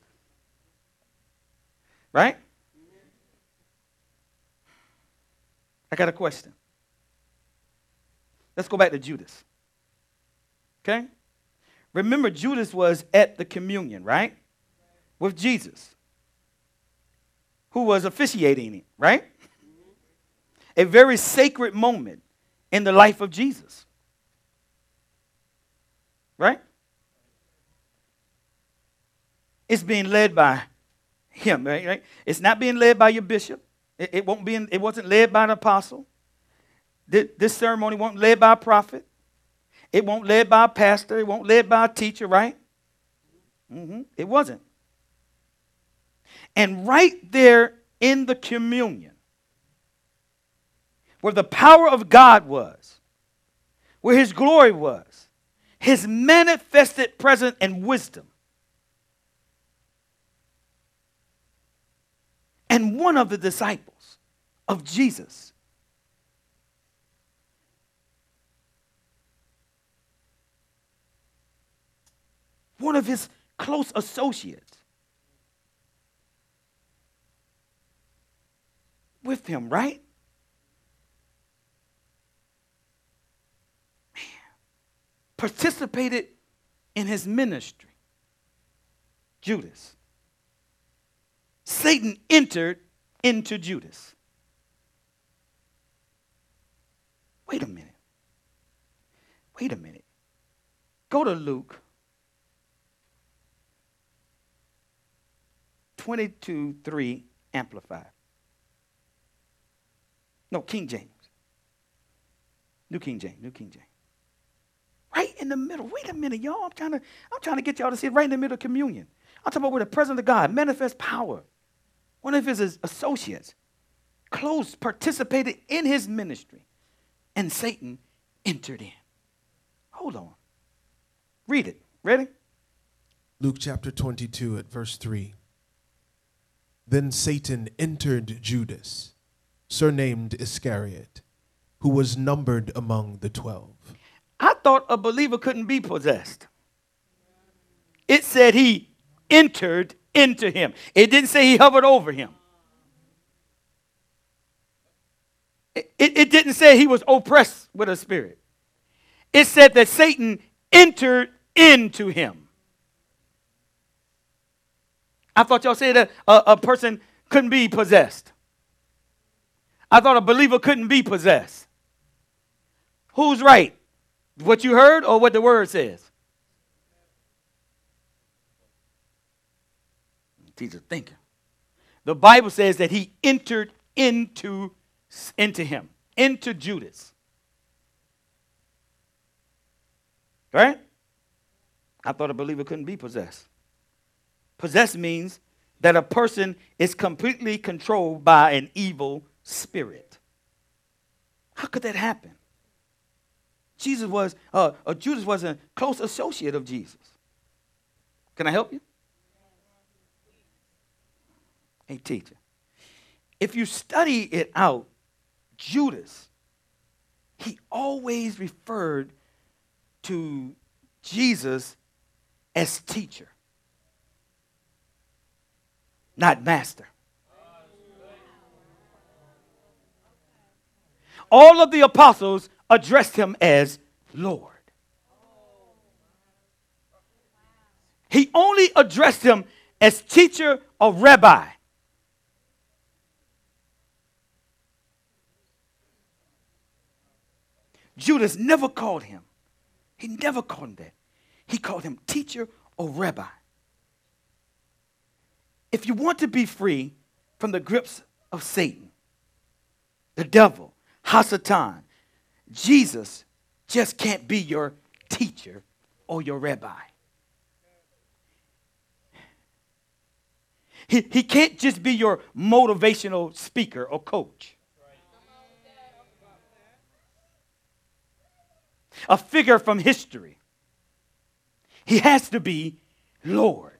Right? I got a question. Let's go back to Judas. Okay? Remember, Judas was at the communion, right? With Jesus, who was officiating it, right? A very sacred moment in the life of Jesus. Right? It's being led by him, right? right? It's not being led by your bishop. It, it won't be in, it wasn't led by an apostle. This, this ceremony won't led by a prophet. It won't led by a pastor. It won't led by a teacher, right? hmm It wasn't. And right there in the communion, where the power of God was, where his glory was, his manifested presence and wisdom, and one of the disciples of Jesus one of his close associates with him, right? Man. participated in his ministry. Judas. Satan entered into Judas. Wait a minute. Wait a minute. Go to Luke 22 3 Amplified. No, King James. New King James, New King James. Right in the middle. Wait a minute, y'all. I'm trying to, I'm trying to get y'all to see it right in the middle of communion. I'm talking about where the presence of God manifests power. One of his associates, close, participated in his ministry, and Satan entered in. Hold on. Read it. Ready? Luke chapter 22 at verse 3. Then Satan entered Judas, surnamed Iscariot, who was numbered among the twelve. I thought a believer couldn't be possessed. It said he entered into him, it didn't say he hovered over him. It, it, it didn't say he was oppressed with a spirit. It said that Satan entered into him. I thought y'all said a, a, a person couldn't be possessed. I thought a believer couldn't be possessed. Who's right? What you heard or what the word says? Teacher thinking. The Bible says that he entered into, into him, into Judas. Right? I thought a believer couldn't be possessed. Possessed means that a person is completely controlled by an evil spirit. How could that happen? Jesus was, uh, uh, Judas was a close associate of Jesus. Can I help you? Hey, teacher. If you study it out, Judas, he always referred to Jesus as teacher not master. All of the apostles addressed him as Lord. He only addressed him as teacher or rabbi. Judas never called him. He never called him that. He called him teacher or rabbi. If you want to be free from the grips of Satan, the devil, Hasatan, Jesus just can't be your teacher or your rabbi. He, he can't just be your motivational speaker or coach. A figure from history. He has to be Lord.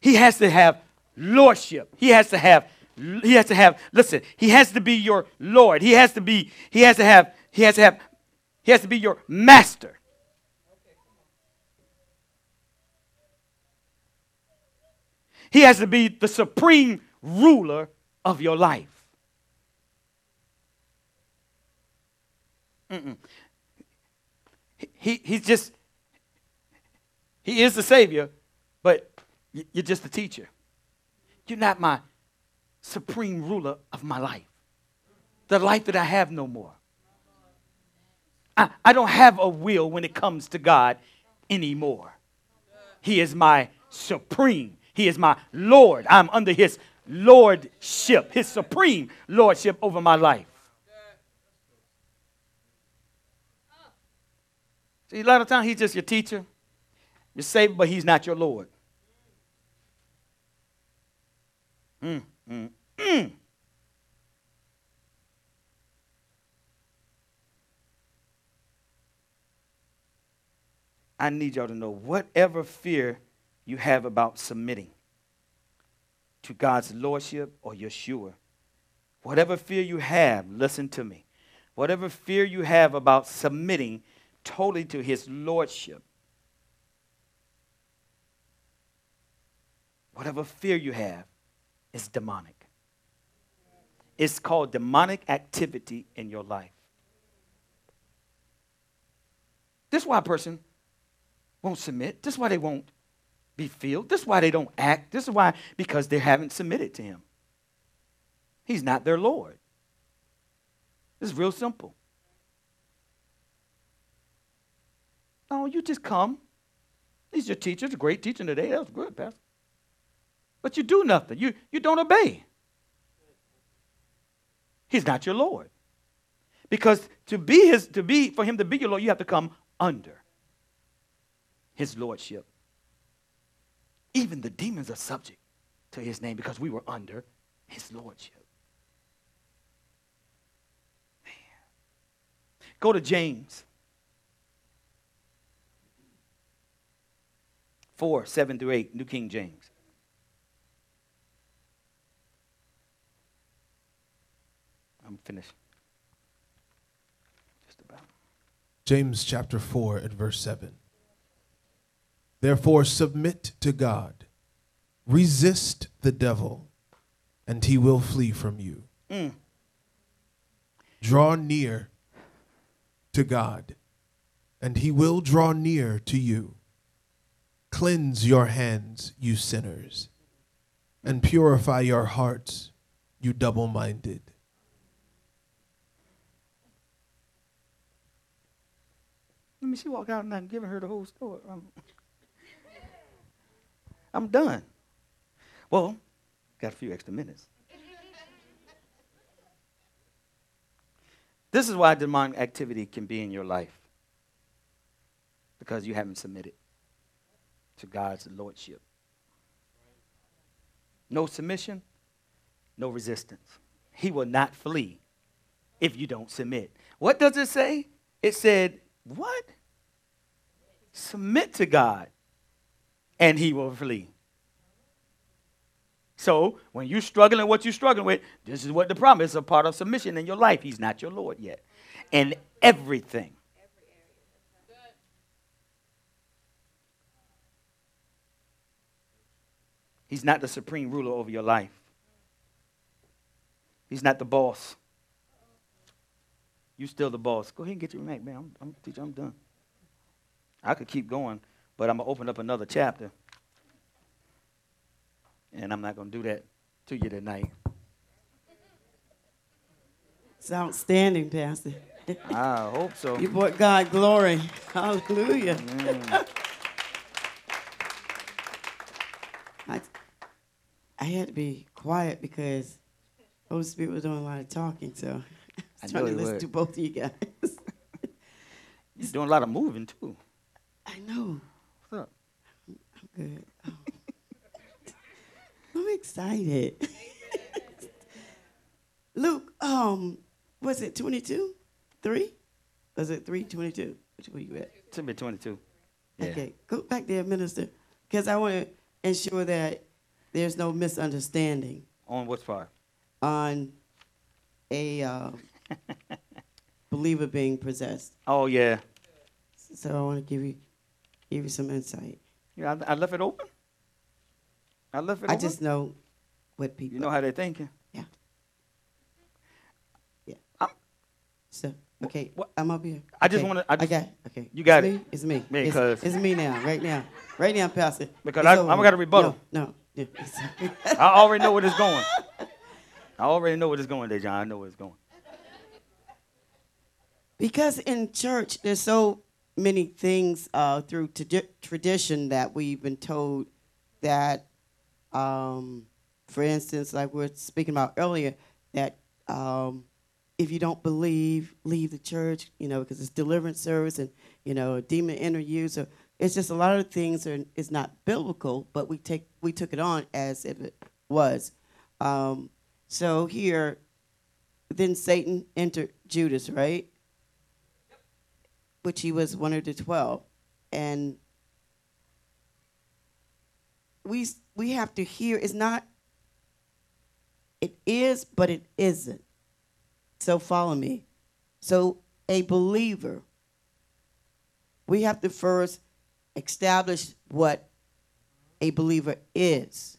He has to have lordship. He has to have he has to have listen, he has to be your lord. He has to be he has to have he has to have he has to be your master. He has to be the supreme ruler of your life. Mm-mm. He, he's just, he is the Savior, but you're just a teacher. You're not my supreme ruler of my life, the life that I have no more. I, I don't have a will when it comes to God anymore. He is my supreme, He is my Lord. I'm under His lordship, His supreme lordship over my life. See, a lot of times He's just your teacher, you're saved, but He's not your Lord. Mm, mm, mm. I need y'all to know whatever fear you have about submitting to God's lordship or Yeshua, whatever fear you have, listen to me. Whatever fear you have about submitting totally to his lordship, whatever fear you have, is demonic. It's called demonic activity in your life. This is why a person won't submit. This is why they won't be filled. This is why they don't act. This is why, because they haven't submitted to him. He's not their Lord. Is real simple. No, you just come. He's your teacher, a great teacher today. That was good, Pastor. But you do nothing. You, you don't obey. He's not your Lord. Because to be his to be for him to be your Lord, you have to come under his lordship. Even the demons are subject to his name because we were under his lordship. Man. Go to James 4, 7 through 8, New King James. I'm finished. Just about. James chapter 4 and verse 7. Therefore, submit to God, resist the devil, and he will flee from you. Mm. Draw near to God, and he will draw near to you. Cleanse your hands, you sinners, and purify your hearts, you double minded. Let me she walk out and I'm giving her the whole story. I'm, I'm done. Well, got a few extra minutes. This is why demonic activity can be in your life. Because you haven't submitted to God's lordship. No submission, no resistance. He will not flee if you don't submit. What does it say? It said, What? Submit to God, and he will flee. So when you're struggling what you're struggling with, this is what the problem is a part of submission in your life. He's not your Lord yet. And everything. He's not the supreme ruler over your life. He's not the boss. You're still the boss. Go ahead and get your Mac, man. I'm, I'm. I'm done. I could keep going, but I'm gonna open up another chapter, and I'm not gonna do that to you tonight. It's outstanding, Pastor. I hope so. You brought God glory. Hallelujah. Mm. I, I had to be quiet because Holy Spirit was doing a lot of talking, so I know trying to listen would. to both of you guys. You're doing a lot of moving too. I know. What's up? I'm good. Oh. I'm excited. Luke, um, was it 22? 3? Was it 322? Which one you at? Should be 22. Yeah. Okay, go back there, minister, because I want to ensure that there's no misunderstanding On what part? on a uh, believer being possessed. Oh yeah. So I want to give you give you some insight. Yeah, I, I left it open. I left it open. I open. just know what people. you know how they're thinking. Yeah. Yeah. So okay, what- I'm up here. I just Okay, wanna- I just- got. Okay. You got it's it. Me? It's me. It's, it's me now. Right now. Right now, Pastor. Because It's I- over. I'm gonna rebuttal. No. no. I already know where it's going. I already know where it's going, Dejan. I know where it's going. Because in church, there's so many things uh, through tradi- tradition that we've been told that, um, for instance, like we were speaking about earlier, that um, if you don't believe, leave the church, you know, because it's deliverance service and, you know, demon enter you. So it's just a lot of things are is not biblical, but we take we took it on as if it was. Um, so here, then Satan entered Judas, right? which he was one of the twelve, and we we have to hear. It's not. It is, but it isn't. So follow me. So a believer, we have to first establish what a believer is.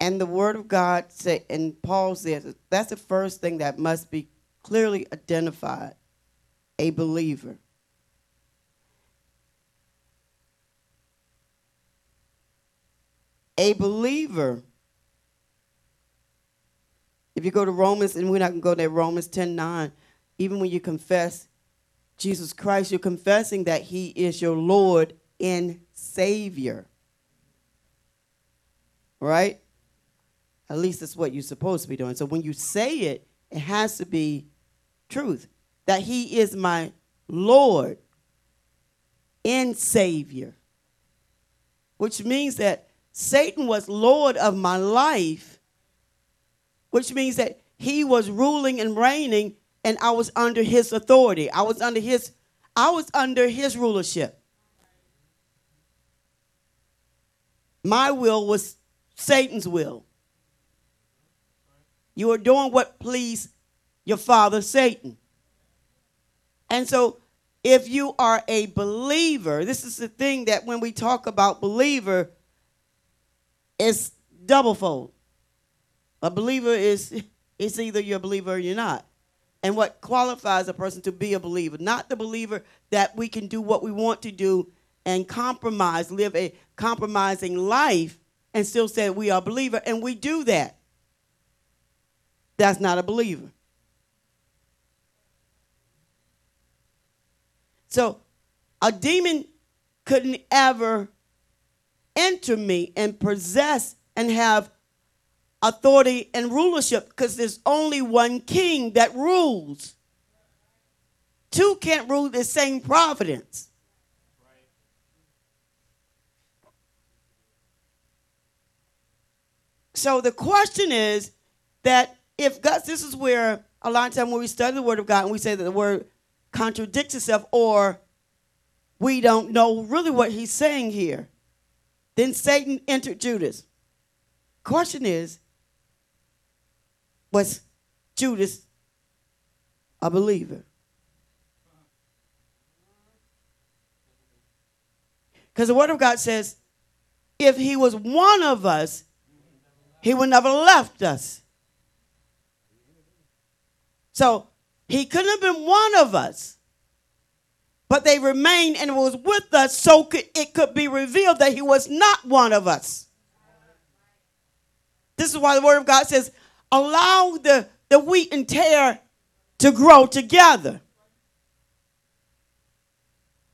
And the word of God say, and Paul says that's the first thing that must be clearly identified a believer. A believer, if you go to Romans, and we're not going to go there, Romans 10 9, even when you confess Jesus Christ, you're confessing that He is your Lord and Savior. Right? At least that's what you're supposed to be doing. So when you say it, it has to be truth that He is my Lord and Savior, which means that Satan was Lord of my life, which means that he was ruling and reigning, and I was under his authority. I was under his, I was under his rulership. My will was Satan's will. You were doing what pleased your father, Satan. And so, if you are a believer, this is the thing that when we talk about believer, it's doublefold. A believer is it's either you're a believer or you're not. And what qualifies a person to be a believer, not the believer that we can do what we want to do and compromise, live a compromising life and still say we are a believer, and we do that. That's not a believer. So a demon couldn't ever enter me and possess and have authority and rulership because there's only one king that rules. Two can't rule the same providence. So the question is that if God, this is where a lot of time when we study the Word of God and we say that the Word contradicts itself or we don't know really what He's saying here. Then Satan entered Judas. Question is, was Judas a believer? Because the Word of God says, if he was one of us, he would never left us. So he couldn't have been one of us but they remained and was with us so it could be revealed that he was not one of us. This is why the word of God says, allow the, the wheat and tare to grow together.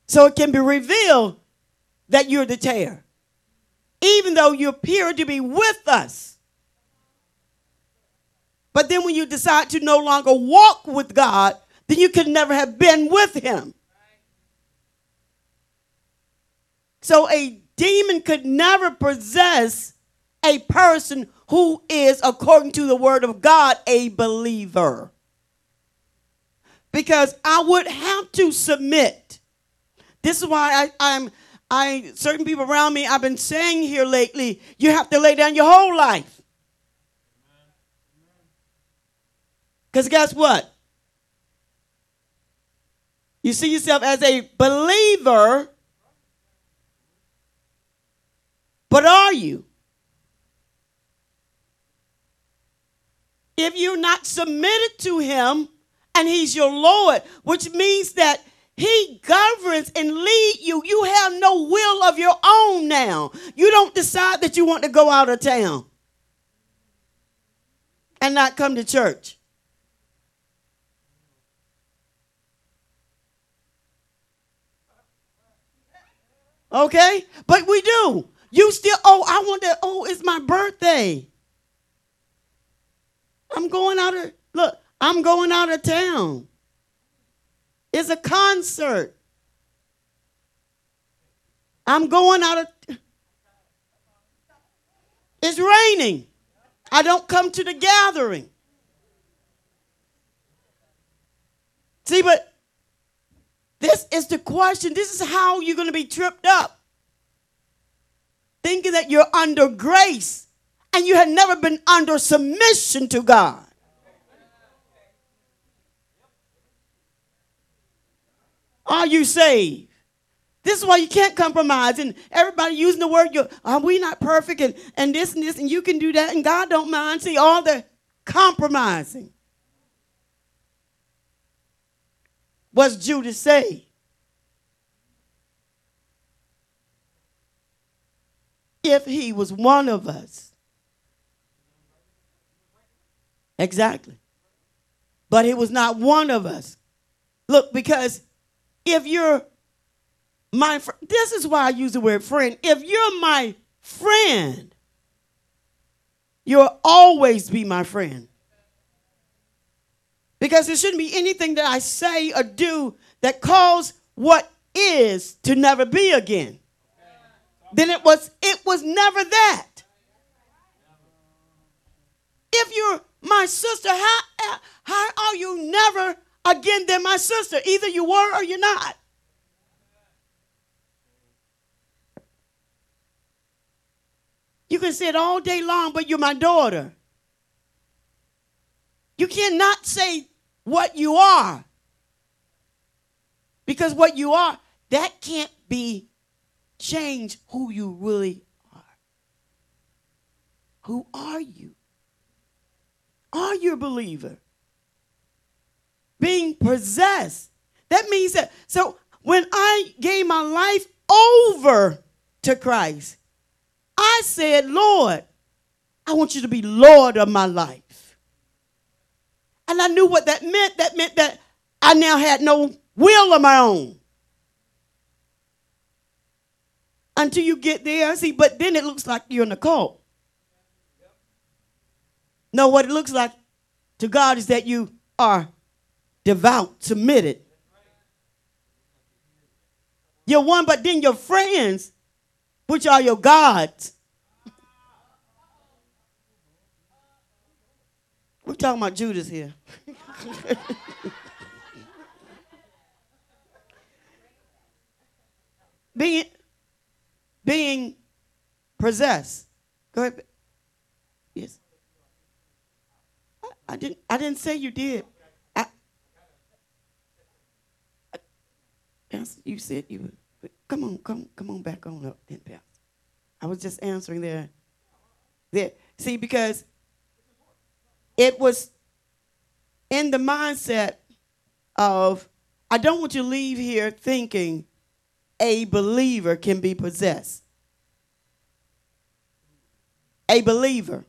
So it can be revealed that you're the tare. Even though you appear to be with us. But then when you decide to no longer walk with God, then you could never have been with him. So a demon could never possess a person who is, according to the word of God, a believer. Because I would have to submit. This is why I, I'm I certain people around me I've been saying here lately, you have to lay down your whole life. Because guess what? You see yourself as a believer But are you? If you're not submitted to Him and He's your Lord, which means that He governs and lead you, you have no will of your own now. You don't decide that you want to go out of town and not come to church. Okay? But we do. You still, oh, I want to, oh, it's my birthday. I'm going out of, look, I'm going out of town. It's a concert. I'm going out of, it's raining. I don't come to the gathering. See, but this is the question. This is how you're going to be tripped up thinking that you're under grace and you had never been under submission to God. Are you saved? This is why you can't compromise. And everybody using the word, are we not perfect? And, and this and this, and you can do that, and God don't mind. See, all the compromising. was Judas say? If he was one of us. Exactly. But it was not one of us. Look, because if you're my friend, this is why I use the word friend. If you're my friend, you'll always be my friend. Because there shouldn't be anything that I say or do that cause what is to never be again. Then it was it was never that. If you're my sister, how, how are you never again than my sister? Either you were or you're not. You can say it all day long, but you're my daughter. You cannot say what you are. Because what you are, that can't be changed who you really are. Who are you? Are you a believer? Being possessed. That means that, so when I gave my life over to Christ, I said, Lord, I want you to be Lord of my life. And I knew what that meant. That meant that I now had no will of my own. Until you get there, see, but then it looks like you're in a cult. No, what it looks like to God is that you are devout, submitted. You're one, but then your friends, which are your gods. We're talking about Judas here. being, being possessed. Go ahead. Yes. I, didn't. I didn't say you did. You said you would. Come on, come, come on back on up, then, Pastor. I was just answering there. There. See, because it was in the mindset of I don't want you to leave here thinking a believer can be possessed. A believer.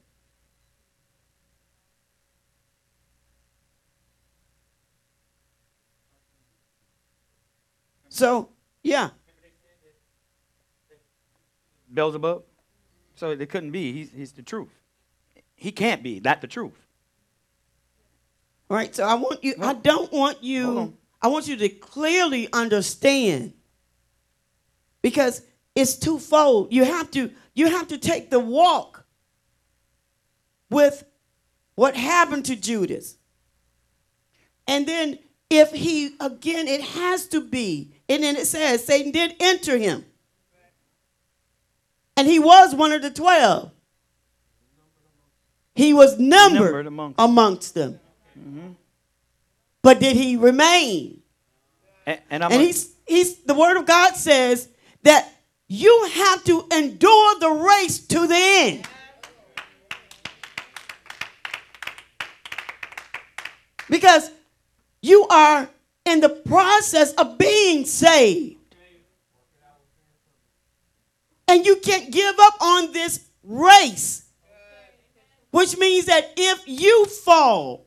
So, yeah. Beelzebub. So it couldn't be. He's, he's the truth. He can't be. Not the truth. All right. So I want you, I don't want you. I want you to clearly understand because it's twofold. You have to, you have to take the walk with what happened to Judas. And then if he, again, it has to be, and then it says Satan did enter him. And he was one of the twelve. He was numbered, Numbered amongst- amongst them. Mm-hmm. But did he remain? And, and And he's he's the word of God says that you have to endure the race to the end. Because you are in the process of being saved. And you can't give up on this race. Which means that if you fall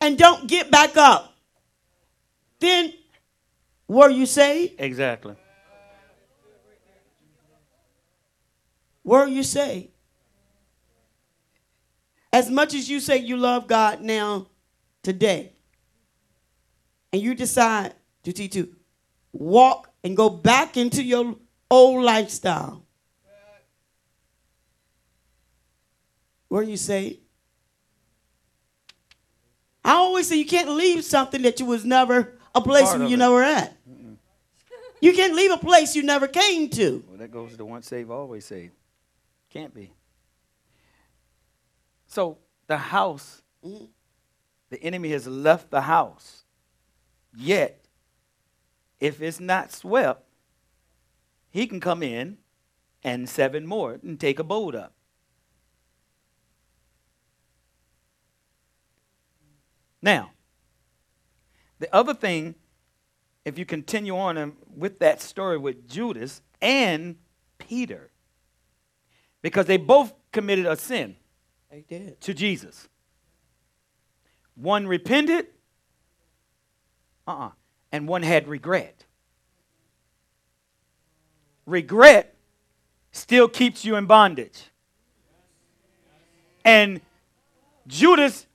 and don't get back up, then were you saved? exactly. Were you saved? As much as you say you love God now, today, and you decide to, to, to walk and go back into your old lifestyle, where you say, I always say you can't leave something that you was never a place where you it. never at. You can't leave a place you never came to. Well, that goes to once saved, always saved. Can't be. So the house, Mhm. the enemy has left the house. Yet, if it's not swept, he can come in and seven more and take a boat up. Now, the other thing if you continue on with that story with Judas and Peter, because they both committed a sin They did. to Jesus. One repented, uh-uh, and one had regret. Regret still keeps you in bondage. And Judas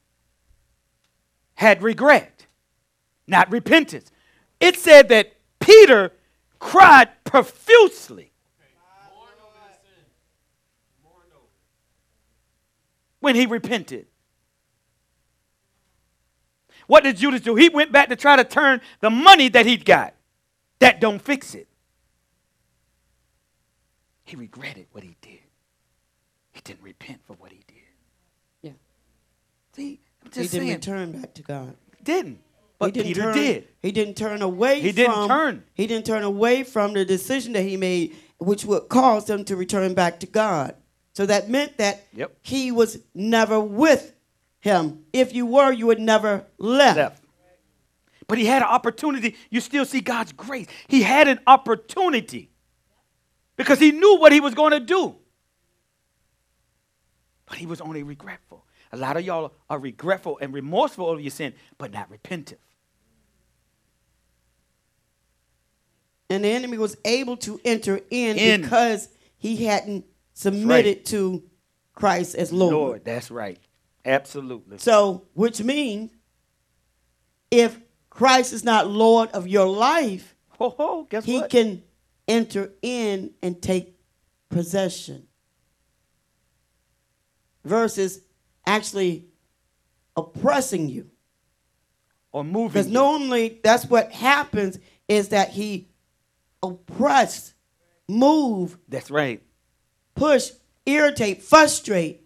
had regret, not repentance. It said that Peter cried profusely when he repented. What did Judas do? He went back to try to turn the money that he'd got. That don't fix it. He regretted what he did. He didn't repent for what he did. Yeah. See, I'm just He just didn't saying, return back to God. didn't. But he didn't Peter turn, did. He didn't turn away. He didn't from, turn. He didn't turn away from the decision that he made, which would cause him to return back to God. So that meant that Yep. he was never with him. If you were, you would never left. left. But he had an opportunity. You still see God's grace. He had an opportunity because he knew what he was going to do. But he was only regretful. A lot of y'all are regretful and remorseful over your sin, but not repentant. And the enemy was able to enter in, In. because he hadn't submitted to Christ as Lord. Lord, that's right. Absolutely. So, which means if Christ is not Lord of your life, Ho, ho, guess he what? can enter in and take possession versus actually oppressing you. or moving. Because normally that's what happens is that he oppress, move, That's right. push, irritate, frustrate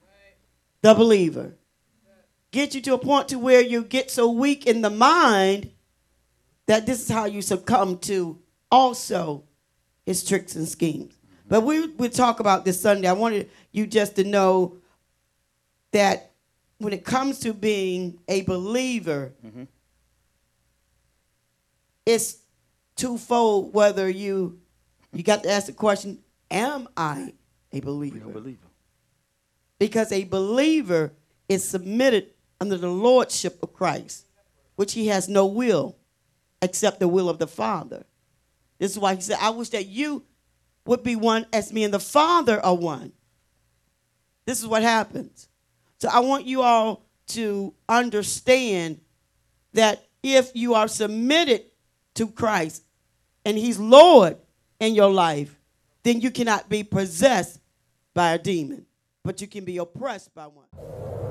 the believer. Get you to a point to where you get so weak in the mind that this is how you succumb to also his tricks and schemes. But we we talk about this Sunday. I wanted you just to know that when it comes to being a believer, it's twofold. Whether you you got to ask the question, "Am I a believer?" don't believe him. because a believer is submitted under the lordship of Christ, which he has no will except the will of the Father. This is why he said, I wish that you would be one as me and the Father are one. This is what happens. So I want you all to understand that if you are submitted to Christ and he's Lord in your life, then you cannot be possessed by a demon, but you can be oppressed by one.